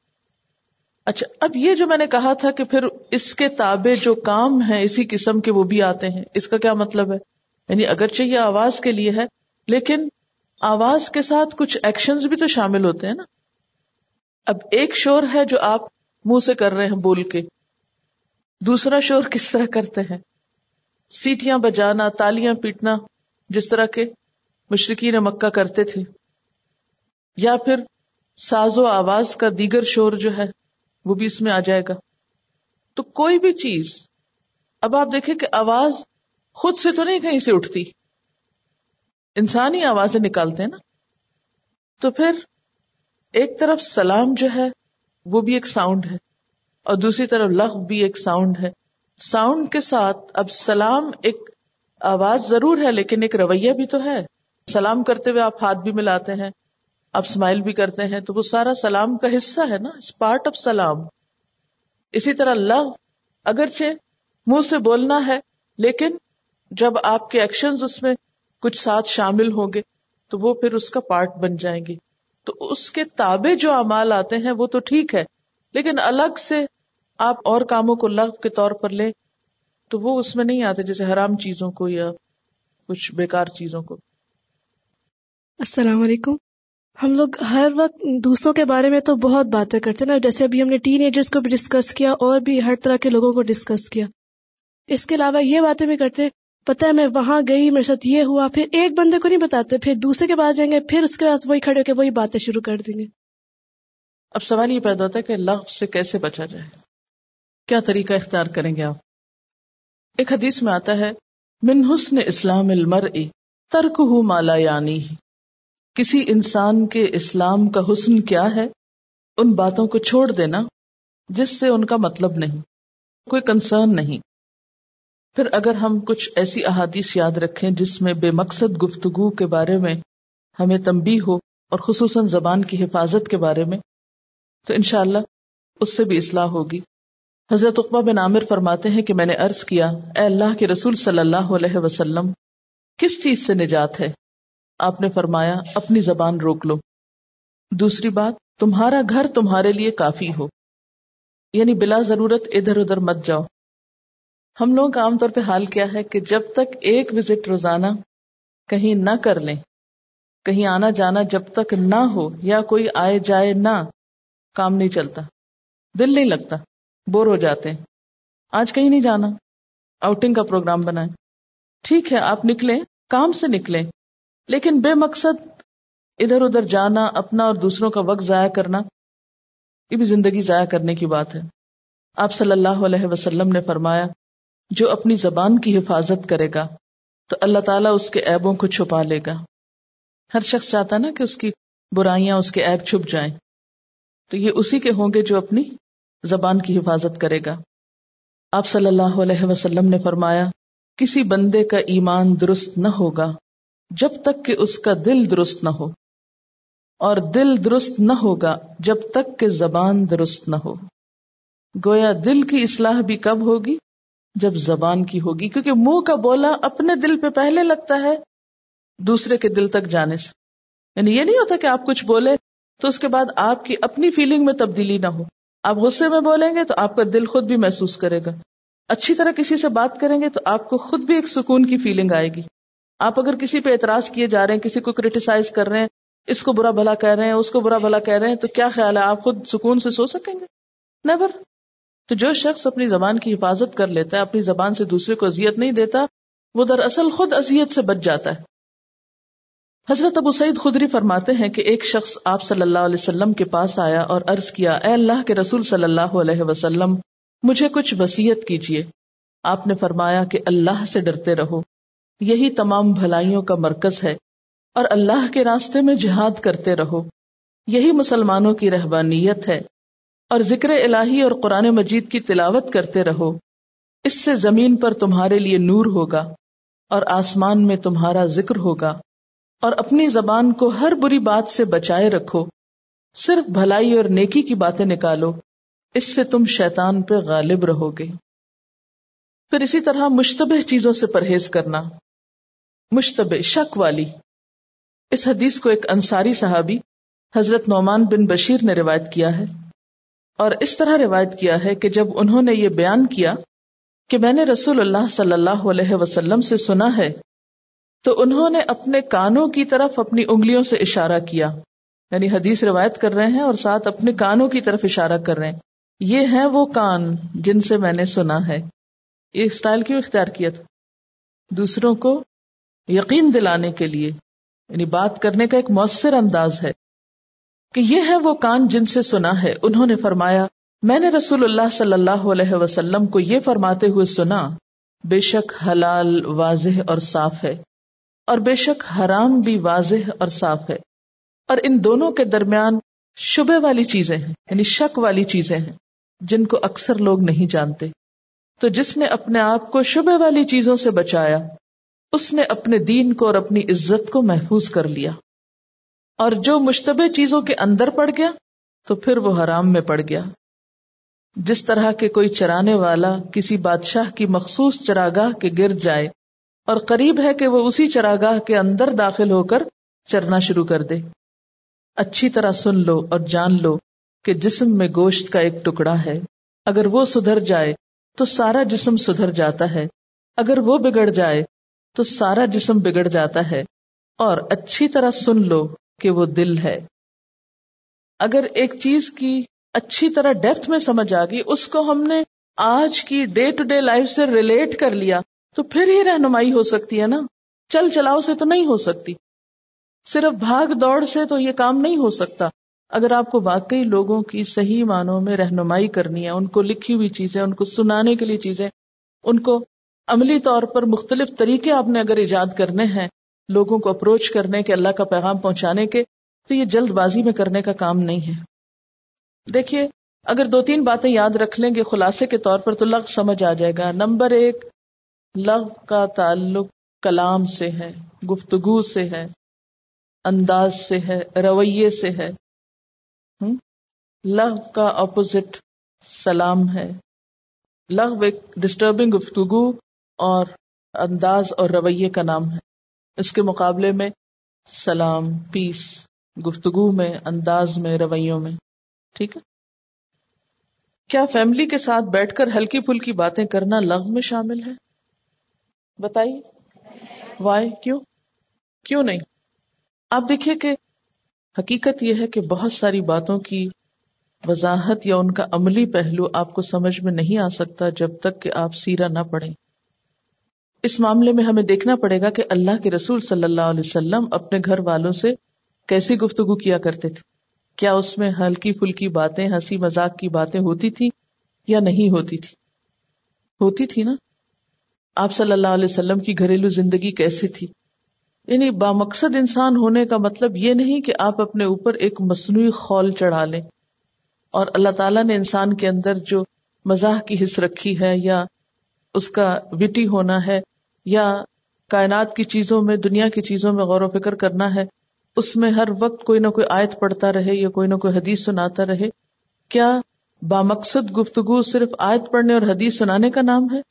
اچھا اب یہ جو میں نے کہا تھا کہ پھر اس کے تابع جو کام ہے اسی قسم کے وہ بھی آتے ہیں۔ اس کا کیا مطلب ہے؟ یعنی اگرچہ یہ آواز کے لیے ہے، لیکن آواز کے ساتھ کچھ ایکشن بھی تو شامل ہوتے ہیں نا۔ اب ایک شور ہے جو آپ منہ سے کر رہے ہیں بول کے۔ دوسرا شور کس طرح کرتے ہیں؟ سیٹیاں بجانا، تالیاں پیٹنا، جس طرح کے مشرقین مکہ کرتے تھے۔ یا پھر ساز و آواز کا دیگر شور جو ہے، وہ بھی اس میں آ جائے گا۔ تو کوئی بھی چیز، اب آپ دیکھیں کہ آواز خود سے تو نہیں کہیں سے اٹھتی۔ انسانی آوازیں نکالتے ہیں نا۔ تو پھر ایک طرف سلام جو ہے، وہ بھی ایک ساؤنڈ ہے، اور دوسری طرف لغ بھی ایک ساؤنڈ ہے۔ ساؤنڈ کے ساتھ اب سلام ایک آواز ضرور ہے، لیکن ایک رویہ بھی تو ہے۔ سلام کرتے ہوئے آپ ہاتھ بھی ملاتے ہیں، آپ اسمائل بھی کرتے ہیں، تو وہ سارا سلام کا حصہ ہے نا پارٹ آف سلام۔ اسی طرح لغ اگرچہ منہ سے بولنا ہے، لیکن جب آپ کے ایکشن اس میں کچھ ساتھ شامل ہوں گے، تو وہ پھر اس کا پارٹ بن جائیں گے۔ تو اس کے تابع جو امال آتے ہیں وہ تو ٹھیک ہے، لیکن الگ سے آپ اور کاموں کو لغ کے طور پر لیں تو وہ اس میں نہیں آتے جیسے حرام چیزوں کو یا کچھ بیکار چیزوں کو۔ السلام علیکم۔ ہم لوگ ہر وقت دوسروں کے بارے میں تو بہت باتیں کرتے نا، جیسے ابھی ہم نے ٹین ایجرس کو بھی ڈسکس کیا اور بھی ہر طرح کے لوگوں کو ڈسکس کیا۔ اس کے علاوہ یہ باتیں بھی کرتے پتہ ہے میں وہاں گئی، میرے ساتھ یہ ہوا، پھر ایک بندے کو نہیں بتاتے، پھر دوسرے کے پاس جائیں گے، پھر اس کے بعد وہی کھڑے ہو کے وہی باتیں شروع کر دیں گے۔ اب سوال یہ پیدا ہوتا ہے کہ لفظ سے کیسے بچا جائے؟ کیا طریقہ اختیار کریں گے آپ؟ ایک حدیث میں آتا ہے، من حسن اسلام المر ترک ہوں مالا یعنی کسی انسان کے اسلام کا حسن کیا ہے؟ ان باتوں کو چھوڑ دینا، جس سے ان کا مطلب نہیں، کوئی کنسرن نہیں۔ پھر اگر ہم کچھ ایسی احادیث یاد رکھیں جس میں بے مقصد گفتگو کے بارے میں ہمیں تمبی ہو اور خصوصاً زبان کی حفاظت کے بارے میں، تو انشاءاللہ اس سے بھی اصلاح ہوگی۔ حضرت اقبا بن عامر فرماتے ہیں کہ میں نے عرض کیا، اے اللہ کے رسول صلی اللہ علیہ وسلم، کس چیز سے نجات ہے؟ آپ نے فرمایا، اپنی زبان روک لو۔ دوسری بات، تمہارا گھر تمہارے لیے کافی ہو۔ یعنی بلا ضرورت ادھر ادھر مت جاؤ۔ ہم لوگوں کا عام طور پہ حال کیا ہے کہ جب تک ایک وزٹ روزانہ کہیں نہ کر لیں، کہیں آنا جانا جب تک نہ ہو یا کوئی آئے جائے نہ، کام نہیں چلتا، دل نہیں لگتا، بور ہو جاتے ہیں۔ آج کہیں نہیں جانا آؤٹنگ کا پروگرام بنائیں۔ ٹھیک ہے، آپ نکلیں، کام سے نکلیں، لیکن بے مقصد ادھر ادھر جانا، اپنا اور دوسروں کا وقت ضائع کرنا، یہ بھی زندگی ضائع کرنے کی بات ہے۔ آپ صلی اللہ علیہ وسلم نے فرمایا جو اپنی زبان کی حفاظت کرے گا، تو اللہ تعالیٰ اس کے ایبوں کو چھپا لے گا۔ ہر شخص چاہتا نا کہ اس کی برائیاں، اس کے ایب چھپ جائیں۔ تو یہ اسی کے ہوں گے جو اپنی زبان کی حفاظت کرے گا۔ آپ صلی اللہ علیہ وسلم نے فرمایا، کسی بندے کا ایمان درست نہ ہوگا جب تک کہ اس کا دل درست نہ ہو۔ اور دل درست نہ ہوگا جب تک کہ زبان درست نہ ہو۔ گویا دل کی اصلاح بھی کب ہوگی؟ جب زبان کی ہوگی، کیونکہ منہ کا بولا اپنے دل پہ پہلے لگتا ہے، دوسرے کے دل تک جانے سے یعنی یہ نہیں ہوتا کہ آپ کچھ بولے تو اس کے بعد آپ کی اپنی فیلنگ میں تبدیلی نہ ہو۔ آپ غصے میں بولیں گے تو آپ کا دل خود بھی محسوس کرے گا۔ اچھی طرح کسی سے بات کریں گے تو آپ کو خود بھی ایک سکون کی فیلنگ آئے گی۔ آپ اگر کسی پہ اعتراض کیے جا رہے ہیں، کسی کو کریٹیسائز کر رہے ہیں، اس کو برا بھلا کہہ رہے ہیں، اس کو برا بھلا کہہ رہے ہیں، تو کیا خیال ہے؟ آپ خود سکون سے سو سکیں گے؟ نیور تو جو شخص اپنی زبان کی حفاظت کر لیتا ہے، اپنی زبان سے دوسرے کو اذیت نہیں دیتا، وہ دراصل خود اذیت سے بچ جاتا ہے۔ حضرت ابو سعید خدری فرماتے ہیں کہ ایک شخص آپ صلی اللہ علیہ وسلم کے پاس آیا اور عرض کیا، اے اللہ کے رسول صلی اللہ علیہ وسلم، مجھے کچھ وسیعت کیجیے۔ آپ نے فرمایا کہ اللہ سے ڈرتے رہو۔ یہی تمام بھلائیوں کا مرکز ہے اور اللہ کے راستے میں جہاد کرتے رہو۔ یہی مسلمانوں کی رہبانیت ہے۔ اور ذکر الہی اور قرآن مجید کی تلاوت کرتے رہو۔ اس سے زمین پر تمہارے لیے نور ہوگا اور آسمان میں تمہارا ذکر ہوگا اور اپنی زبان کو ہر بری بات سے بچائے رکھو۔ صرف بھلائی اور نیکی کی باتیں نکالو۔ اس سے تم شیطان پہ غالب رہو گے پھر اسی طرح مشتبہ چیزوں سے پرہیز کرنا۔ مشتبہ شک والی۔ اس حدیث کو ایک انصاری صحابی، حضرت نعمان بن بشیر نے روایت کیا ہے۔ اور اس طرح روایت کیا ہے کہ جب انہوں نے یہ بیان کیا کہ میں نے رسول اللہ صلی اللہ علیہ وسلم سے سنا ہے، تو انہوں نے اپنے کانوں کی طرف اپنی انگلیوں سے اشارہ کیا۔ یعنی حدیث روایت کر رہے ہیں اور ساتھ اپنے کانوں کی طرف اشارہ کر رہے ہیں۔ یہ ہیں وہ کان جن سے میں نے سنا ہے۔ یہ اسٹائل کیوں اختیار کیا تھا؟ دوسروں کو یقین دلانے کے لیے یعنی بات کرنے کا ایک مؤثر انداز ہے۔ کہ یہ ہے وہ کان جن سے سنا ہے۔ انہوں نے فرمایا، میں نے رسول اللہ صلی اللہ علیہ وسلم کو یہ فرماتے ہوئے سنا، بے شک حلال، واضح اور صاف ہے۔ اور بے شک حرام بھی واضح اور صاف ہے۔ اور ان دونوں کے درمیان شبے والی چیزیں ہیں یعنی شک والی چیزیں ہیں، جن کو اکثر لوگ نہیں جانتے۔ تو جس نے اپنے آپ کو شبے والی چیزوں سے بچایا، اس نے اپنے دین کو اور اپنی عزت کو محفوظ کر لیا۔ اور جو مشتبہ چیزوں کے اندر پڑ گیا تو پھر وہ حرام میں پڑ گیا۔ جس طرح کے کوئی چرانے والا کسی بادشاہ کی مخصوص چراگاہ کے گرد جائے اور قریب ہے کہ وہ اسی چراگاہ کے اندر داخل ہو کر چرنا شروع کر دے۔ اچھی طرح سن لو اور جان لو کہ جسم میں گوشت کا ایک ٹکڑا ہے۔ اگر وہ سدھر جائے تو سارا جسم سدھر جاتا ہے۔ اگر وہ بگڑ جائے تو سارا جسم بگڑ جاتا ہے۔ اور اچھی طرح سن لو کہ وہ دل ہے۔ اگر ایک چیز کی اچھی طرح ڈیپتھ میں سمجھ آ گئی، اس کو ہم نے آج کی ڈے ٹو ڈے لائف سے ریلیٹ کر لیا، تو پھر ہی رہنمائی ہو سکتی ہے نا۔ چل چلاؤ سے تو نہیں ہو سکتی۔ صرف بھاگ دوڑ سے تو یہ کام نہیں ہو سکتا۔ اگر آپ کو واقعی لوگوں کی صحیح معنوں میں رہنمائی کرنی ہے، ان کو لکھی ہوئی چیزیں، ان کو سنانے کے لیے چیزیں، ان کو عملی طور پر مختلف طریقے آپ نے اگر ایجاد کرنے ہیں لوگوں کو اپروچ کرنے کے، اللہ کا پیغام پہنچانے کے، تو یہ جلد بازی میں کرنے کا کام نہیں ہے۔ دیکھیے، اگر دو تین باتیں یاد رکھ لیں گے خلاصے کے طور پر تو لغ سمجھ آ جائے گا۔ نمبر ایک، لغ کا تعلق کلام سے ہے، گفتگو سے ہے، انداز سے ہے، رویے سے ہے۔ لغ کا اپوزٹ سلام ہے۔ لغ ایک ڈسٹربنگ گفتگو اور انداز اور رویے کا نام ہے۔ اس کے مقابلے میں سلام پیس گفتگو میں، انداز میں، رویوں میں۔ ٹھیک ہے؟ کیا فیملی کے ساتھ بیٹھ کر ہلکی پھلکی باتیں کرنا لغ میں شامل ہے؟ بتائیے۔ وائی کیوں؟ کیوں نہیں؟ آپ دیکھیے کہ حقیقت یہ ہے کہ بہت ساری باتوں کی وضاحت یا ان کا عملی پہلو آپ کو سمجھ میں نہیں آ سکتا جب تک کہ آپ سیرا نہ پڑھیں۔ اس معاملے میں ہمیں دیکھنا پڑے گا کہ اللہ کے رسول صلی اللہ علیہ وسلم اپنے گھر والوں سے کیسی گفتگو کیا کرتے تھے۔ کیا اس میں ہلکی پھلکی باتیں، ہنسی مذاق کی باتیں ہوتی تھی یا نہیں ہوتی تھی ہوتی تھی نا؟ آپ صلی اللہ علیہ وسلم کی گھریلو زندگی کیسی تھی؟ یعنی بامقصد انسان ہونے کا مطلب یہ نہیں کہ آپ اپنے اوپر ایک مصنوعی خول چڑھا لیں اور اللہ تعالیٰ نے انسان کے اندر جو مزاح کی حص رکھی ہے یا اس کا وٹی ہونا ہے یا کائنات کی چیزوں میں، دنیا کی چیزوں میں غور و فکر کرنا ہے، اس میں ہر وقت کوئی نہ کوئی آیت پڑھتا رہے یا کوئی نہ کوئی حدیث سناتا رہے، کیا بامقصد گفتگو صرف آیت پڑھنے اور حدیث سنانے کا نام ہے؟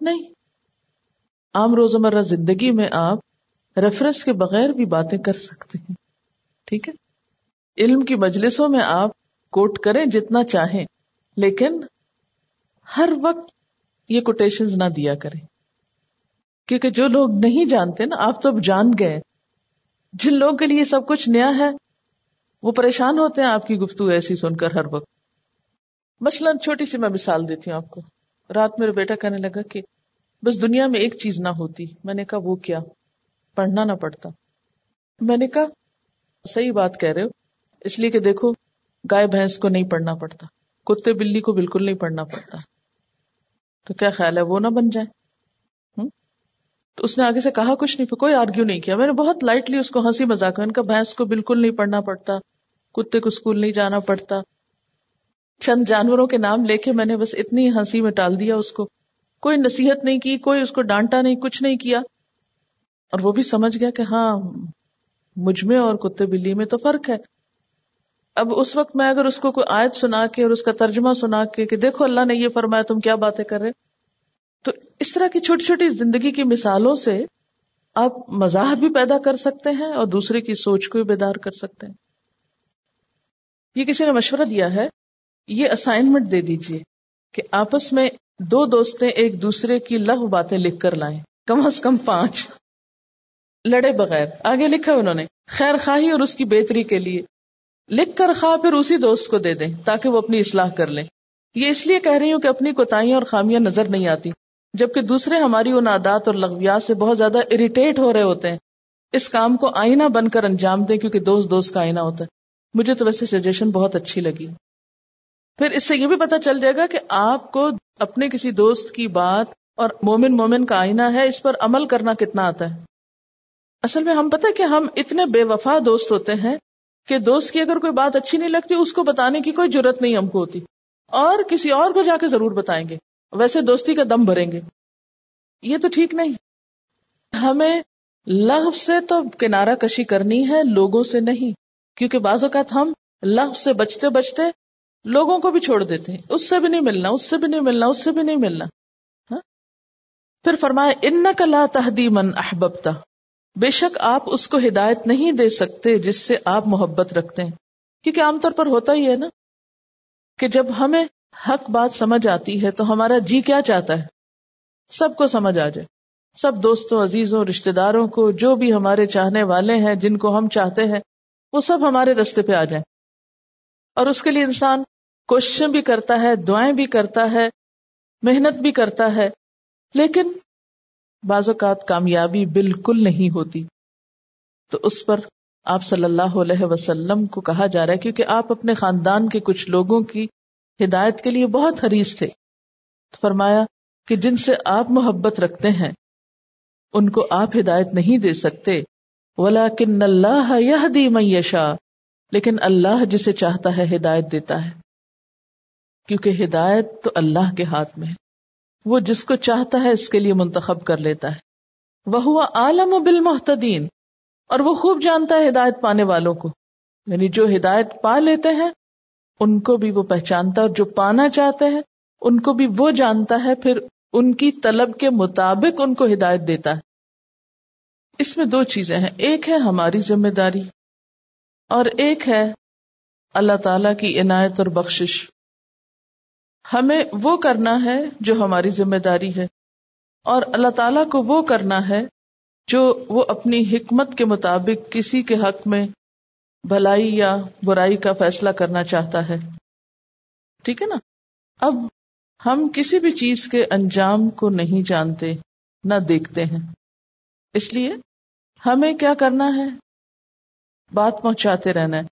نہیں۔ عام روزمرہ زندگی میں آپ ریفرنس کے بغیر بھی باتیں کر سکتے ہیں۔ ٹھیک ہے۔ علم کی مجلسوں میں آپ کوٹ کریں جتنا چاہیں، لیکن ہر وقت یہ کوٹیشن نہ دیا کریں۔ کیونکہ جو لوگ نہیں جانتے نا، آپ تو اب جان گئے۔ جن لوگوں کے لیے سب کچھ نیا ہے، وہ پریشان ہوتے ہیں آپ کی گفتگو ایسی سن کر ہر وقت۔ مثلاً چھوٹی سی میں مثال دیتی ہوں آپ کو۔ رات میرے بیٹا کہنے لگا کہ بس دنیا میں ایک چیز نہ ہوتی۔ میں نے کہا، وہ کیا؟ پڑھنا نہ پڑتا۔ میں نے کہا، صحیح بات کہہ رہے ہو۔ اس لیے کہ دیکھو، گائے بھینس کو نہیں پڑھنا پڑتا۔ کتے بلی کو بالکل نہیں پڑھنا پڑتا۔ تو کیا خیال ہے، وہ نہ بن جائے؟ ہوں تو اس نے آگے سے کہا، کچھ نہیں، کوئی آرگیو نہیں کیا۔ میں نے بہت لائٹلی اس کو ہنسی مذاق ان کا بھینس کو بالکل نہیں پڑھنا پڑتا۔ کتے کو اسکول نہیں جانا پڑتا۔ چند جانوروں کے نام لے کے میں نے بس اتنی ہنسی میں ٹال دیا اس کو۔ کوئی نصیحت نہیں کی، کوئی اس کو ڈانٹا نہیں، کچھ نہیں کیا۔ اور وہ بھی سمجھ گیا کہ ہاں مجھ میں اور کتے بلی میں تو فرق ہے۔ اب اس وقت میں اگر اس کو کوئی آیت سنا کے اور اس کا ترجمہ سنا کے کہ دیکھو اللہ نے یہ فرمایا، تم کیا باتیں کر رہے؟ تو اس طرح کی چھوٹی چھوٹی زندگی کی مثالوں سے آپ مزاح بھی پیدا کر سکتے ہیں اور دوسرے کی سوچ کو بھی بیدار کر سکتے ہیں۔ یہ کسی نے مشورہ دیا ہے؟ یہ اسائنمنٹ دے دیجیے کہ آپس میں دو دوستیں ایک دوسرے کی لغ باتیں لکھ کر لائیں۔ کم از کم پانچ۔ لڑے بغیر۔ آگے لکھا انہوں نے، خیر خواہی اور اس کی بہتری کے لیے۔ لکھ کر خواہ پھر اسی دوست کو دے دیں تاکہ وہ اپنی اصلاح کر لیں۔ یہ اس لیے کہہ رہی ہوں کہ اپنی کوتاہیاں اور خامیاں نظر نہیں آتی۔ جبکہ دوسرے ہماری ان عادات اور لغویات سے بہت زیادہ اریٹیٹ ہو رہے ہوتے ہیں۔ اس کام کو آئینہ بن کر انجام دیں کیونکہ دوست دوست کا آئینہ ہوتا ہے۔ مجھے تو ویسے سجیشن بہت اچھی لگی۔ پھر اس سے یہ بھی پتا چل جائے گا کہ آپ کو اپنے کسی دوست کی بات اور مومن مومن کا آئینہ ہے، اس پر عمل کرنا کتنا آتا ہے۔ اصل میں ہم پتہ کہ ہم اتنے بے وفا دوست ہوتے ہیں کہ دوست کی اگر کوئی بات اچھی نہیں لگتی، اس کو بتانے کی کوئی ضرورت نہیں ہم کو ہوتی۔ اور کسی اور کو جا کے ضرور بتائیں گے۔ ویسے دوستی کا دم بھریں گے۔ یہ تو ٹھیک نہیں۔ ہمیں لغ سے تو کنارہ کشی کرنی ہے، لوگوں سے نہیں۔ کیونکہ بعض اوقات ہم لغ سے بچتے بچتے لوگوں کو بھی چھوڑ دیتے ہیں۔ اس سے بھی نہیں ملنا، اس سے بھی نہیں ملنا، اس سے بھی نہیں ملنا۔ ہاں؟ پھر فرمایا ان کا لا تحدی من احبتا بے شک آپ اس کو ہدایت نہیں دے سکتے جس سے آپ محبت رکھتے ہیں۔ کیونکہ عام طور پر ہوتا ہی ہے نا کہ جب ہمیں حق بات سمجھ آتی ہے تو ہمارا جی کیا چاہتا ہے؟ سب کو سمجھ آ جائے۔ سب دوستوں، عزیزوں رشتے داروں کو جو بھی ہمارے چاہنے والے ہیں، جن کو ہم چاہتے ہیں، وہ سب ہمارے رستے پہ آ جائیں۔ اور اس کے لیے انسان کوششیں بھی کرتا ہے، دعائیں بھی کرتا ہے، محنت بھی کرتا ہے، لیکن بعض اوقات کامیابی بالکل نہیں ہوتی۔ تو اس پر آپ صلی اللہ علیہ وسلم کو کہا جا رہا ہے، کیونکہ آپ اپنے خاندان کے کچھ لوگوں کی ہدایت کے لیے بہت حریص تھے۔ فرمایا کہ جن سے آپ محبت رکھتے ہیں، ان کو آپ ہدایت نہیں دے سکتے۔ ولا کن اللہ یہ دی میشا لیکن اللہ جسے چاہتا ہے ہدایت دیتا ہے۔ کیونکہ ہدایت تو اللہ کے ہاتھ میں ہے۔ وہ جس کو چاہتا ہے اس کے لیے منتخب کر لیتا ہے۔ وہ ہوا عالم و بالمحتدین اور وہ خوب جانتا ہے ہدایت پانے والوں کو۔ یعنی جو ہدایت پا لیتے ہیں ان کو بھی وہ پہچانتا ہے اور جو پانا چاہتے ہیں، ان کو بھی وہ جانتا ہے، پھر ان کی طلب کے مطابق ان کو ہدایت دیتا ہے۔ اس میں دو چیزیں ہیں، ایک ہے ہماری ذمہ داری اور ایک ہے اللہ تعالی کی عنایت اور بخشش۔ ہمیں وہ کرنا ہے جو ہماری ذمہ داری ہے اور اللہ تعالیٰ کو وہ کرنا ہے جو وہ اپنی حکمت کے مطابق کسی کے حق میں بھلائی یا برائی کا فیصلہ کرنا چاہتا ہے۔ ٹھیک ہے نا؟ اب ہم کسی بھی چیز کے انجام کو نہیں جانتے، نہ دیکھتے ہیں۔ اس لیے ہمیں کیا کرنا ہے؟ بات پہنچاتے رہنا ہے۔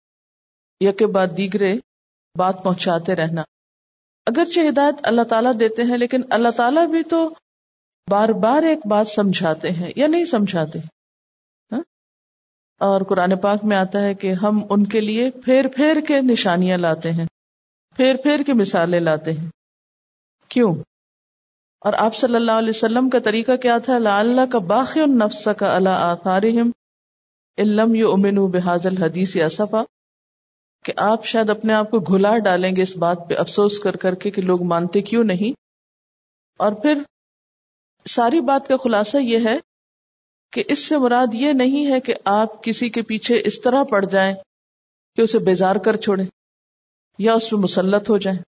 یا کہ بعد دیگرے بات پہنچاتے رہنا۔ اگرچہ ہدایت اللہ تعالیٰ دیتے ہیں، لیکن اللہ تعالیٰ بھی تو بار بار ایک بات سمجھاتے ہیں یا نہیں سمجھاتے۔ ہاں؟ اور قرآن پاک میں آتا ہے کہ ہم ان کے لیے پھیر پھیر کے نشانیاں لاتے ہیں، پھیر پھیر کے مثالیں لاتے ہیں۔ کیوں؟ اور آپ صلی اللہ علیہ وسلم کا طریقہ کیا تھا؟ اللہ کا باقی النفس کا اللہ آثارہم علم یو امن بحاظ الحدیث اصفا۔ کہ آپ شاید اپنے آپ کو گھلا ڈالیں گے اس بات پہ افسوس کر کر کے کہ لوگ مانتے کیوں نہیں۔ اور پھر ساری بات کا خلاصہ یہ ہے کہ اس سے مراد یہ نہیں ہے کہ آپ کسی کے پیچھے اس طرح پڑ جائیں کہ اسے بیزار کر چھوڑیں یا اس پہ مسلط ہو جائیں۔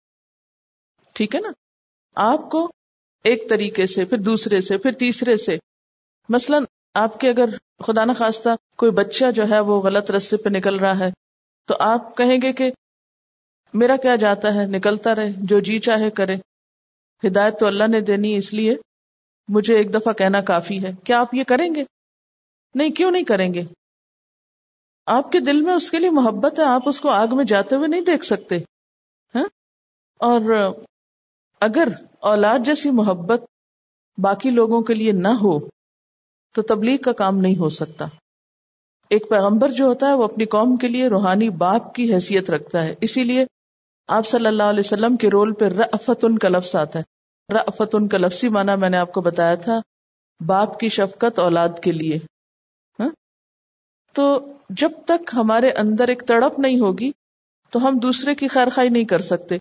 ٹھیک ہے نا؟ آپ کو ایک طریقے سے، پھر دوسرے سے، پھر تیسرے سے۔ مثلا آپ کے اگر خدا نخواستہ کوئی بچہ جو ہے وہ غلط رستے پہ نکل رہا ہے، تو آپ کہیں گے کہ میرا کیا جاتا ہے؟ نکلتا رہے، جو جی چاہے کرے۔ ہدایت تو اللہ نے دینی اس لیے مجھے ایک دفعہ کہنا کافی ہے۔ کیا آپ یہ کریں گے؟ نہیں، کیوں نہیں کریں گے؟ آپ کے دل میں اس کے لیے محبت ہے، آپ اس کو آگ میں جاتے ہوئے نہیں دیکھ سکتے۔ ہاں؟ اور اگر اولاد جیسی محبت باقی لوگوں کے لیے نہ ہو، تو تبلیغ کا کام نہیں ہو سکتا۔ ایک پیغمبر جو ہوتا ہے، وہ اپنی قوم کے لیے روحانی باپ کی حیثیت رکھتا ہے۔ اسی لیے آپ صلی اللہ علیہ وسلم کے رول پہ رفت ان کا لفظ آتا ہے۔ رفت ان کا لفظی مانا میں نے آپ کو بتایا تھا، باپ کی شفقت اولاد کے لیے۔ ہاں؟ تو جب تک ہمارے اندر ایک تڑپ نہیں ہوگی، تو ہم دوسرے کی خیر خائی نہیں کر سکتے۔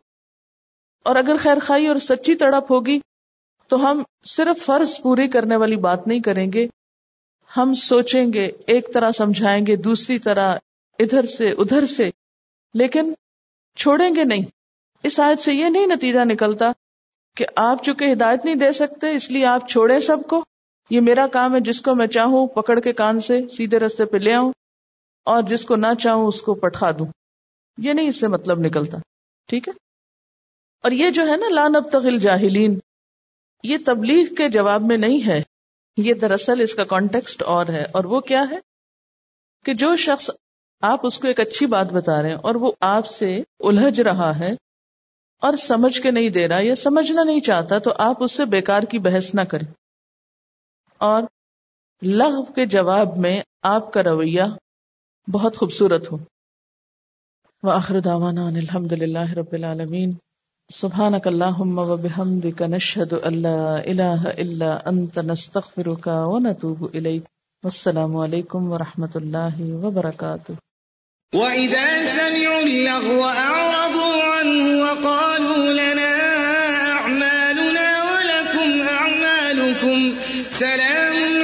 اور اگر خیر خائی اور سچی تڑپ ہوگی، تو ہم صرف فرض پوری کرنے والی بات نہیں کریں گے۔ ہم سوچیں گے، ایک طرح سمجھائیں گے، دوسری طرح ادھر سے ادھر سے۔ لیکن چھوڑیں گے نہیں۔ اس آیت سے یہ نہیں نتیجہ نکلتا کہ آپ چونکہ ہدایت نہیں دے سکتے، اس لیے آپ چھوڑیں سب کو۔ یہ میرا کام ہے، جس کو میں چاہوں، پکڑ کے کان سے سیدھے رستے پہ لے آؤں اور جس کو نہ چاہوں، اس کو پٹھا دوں۔ یہ نہیں، اس سے مطلب نکلتا۔ ٹھیک ہے؟ اور یہ جو ہے نا لان اب تغل جاہلین یہ تبلیغ کے جواب میں نہیں ہے۔ یہ دراصل اس کا کانٹیکسٹ اور ہے۔ اور وہ کیا ہے؟ کہ جو شخص، آپ اس کو ایک اچھی بات بتا رہے ہیں اور وہ آپ سے الجھ رہا ہے اور سمجھ کے نہیں دے رہا یا سمجھنا نہیں چاہتا تو آپ اس سے بیکار کی بحث نہ کریں۔ اور لغ کے جواب میں آپ کا رویہ بہت خوبصورت ہو۔ وآخر دعوانا ان الحمد للہ رب العالمین۔ سبحانك اللهم وبحمدك نشهد ان لا اله الا انت نستغفرك ونتوب اليك والسلام علیکم ورحمۃ اللہ وبرکاتہ۔ وَإِذَا سَمِعُوا اللَّغْوَ أَعْرَضُوا عنه وقالوا لنا أعمالنا ولكم أعمالكم. سلام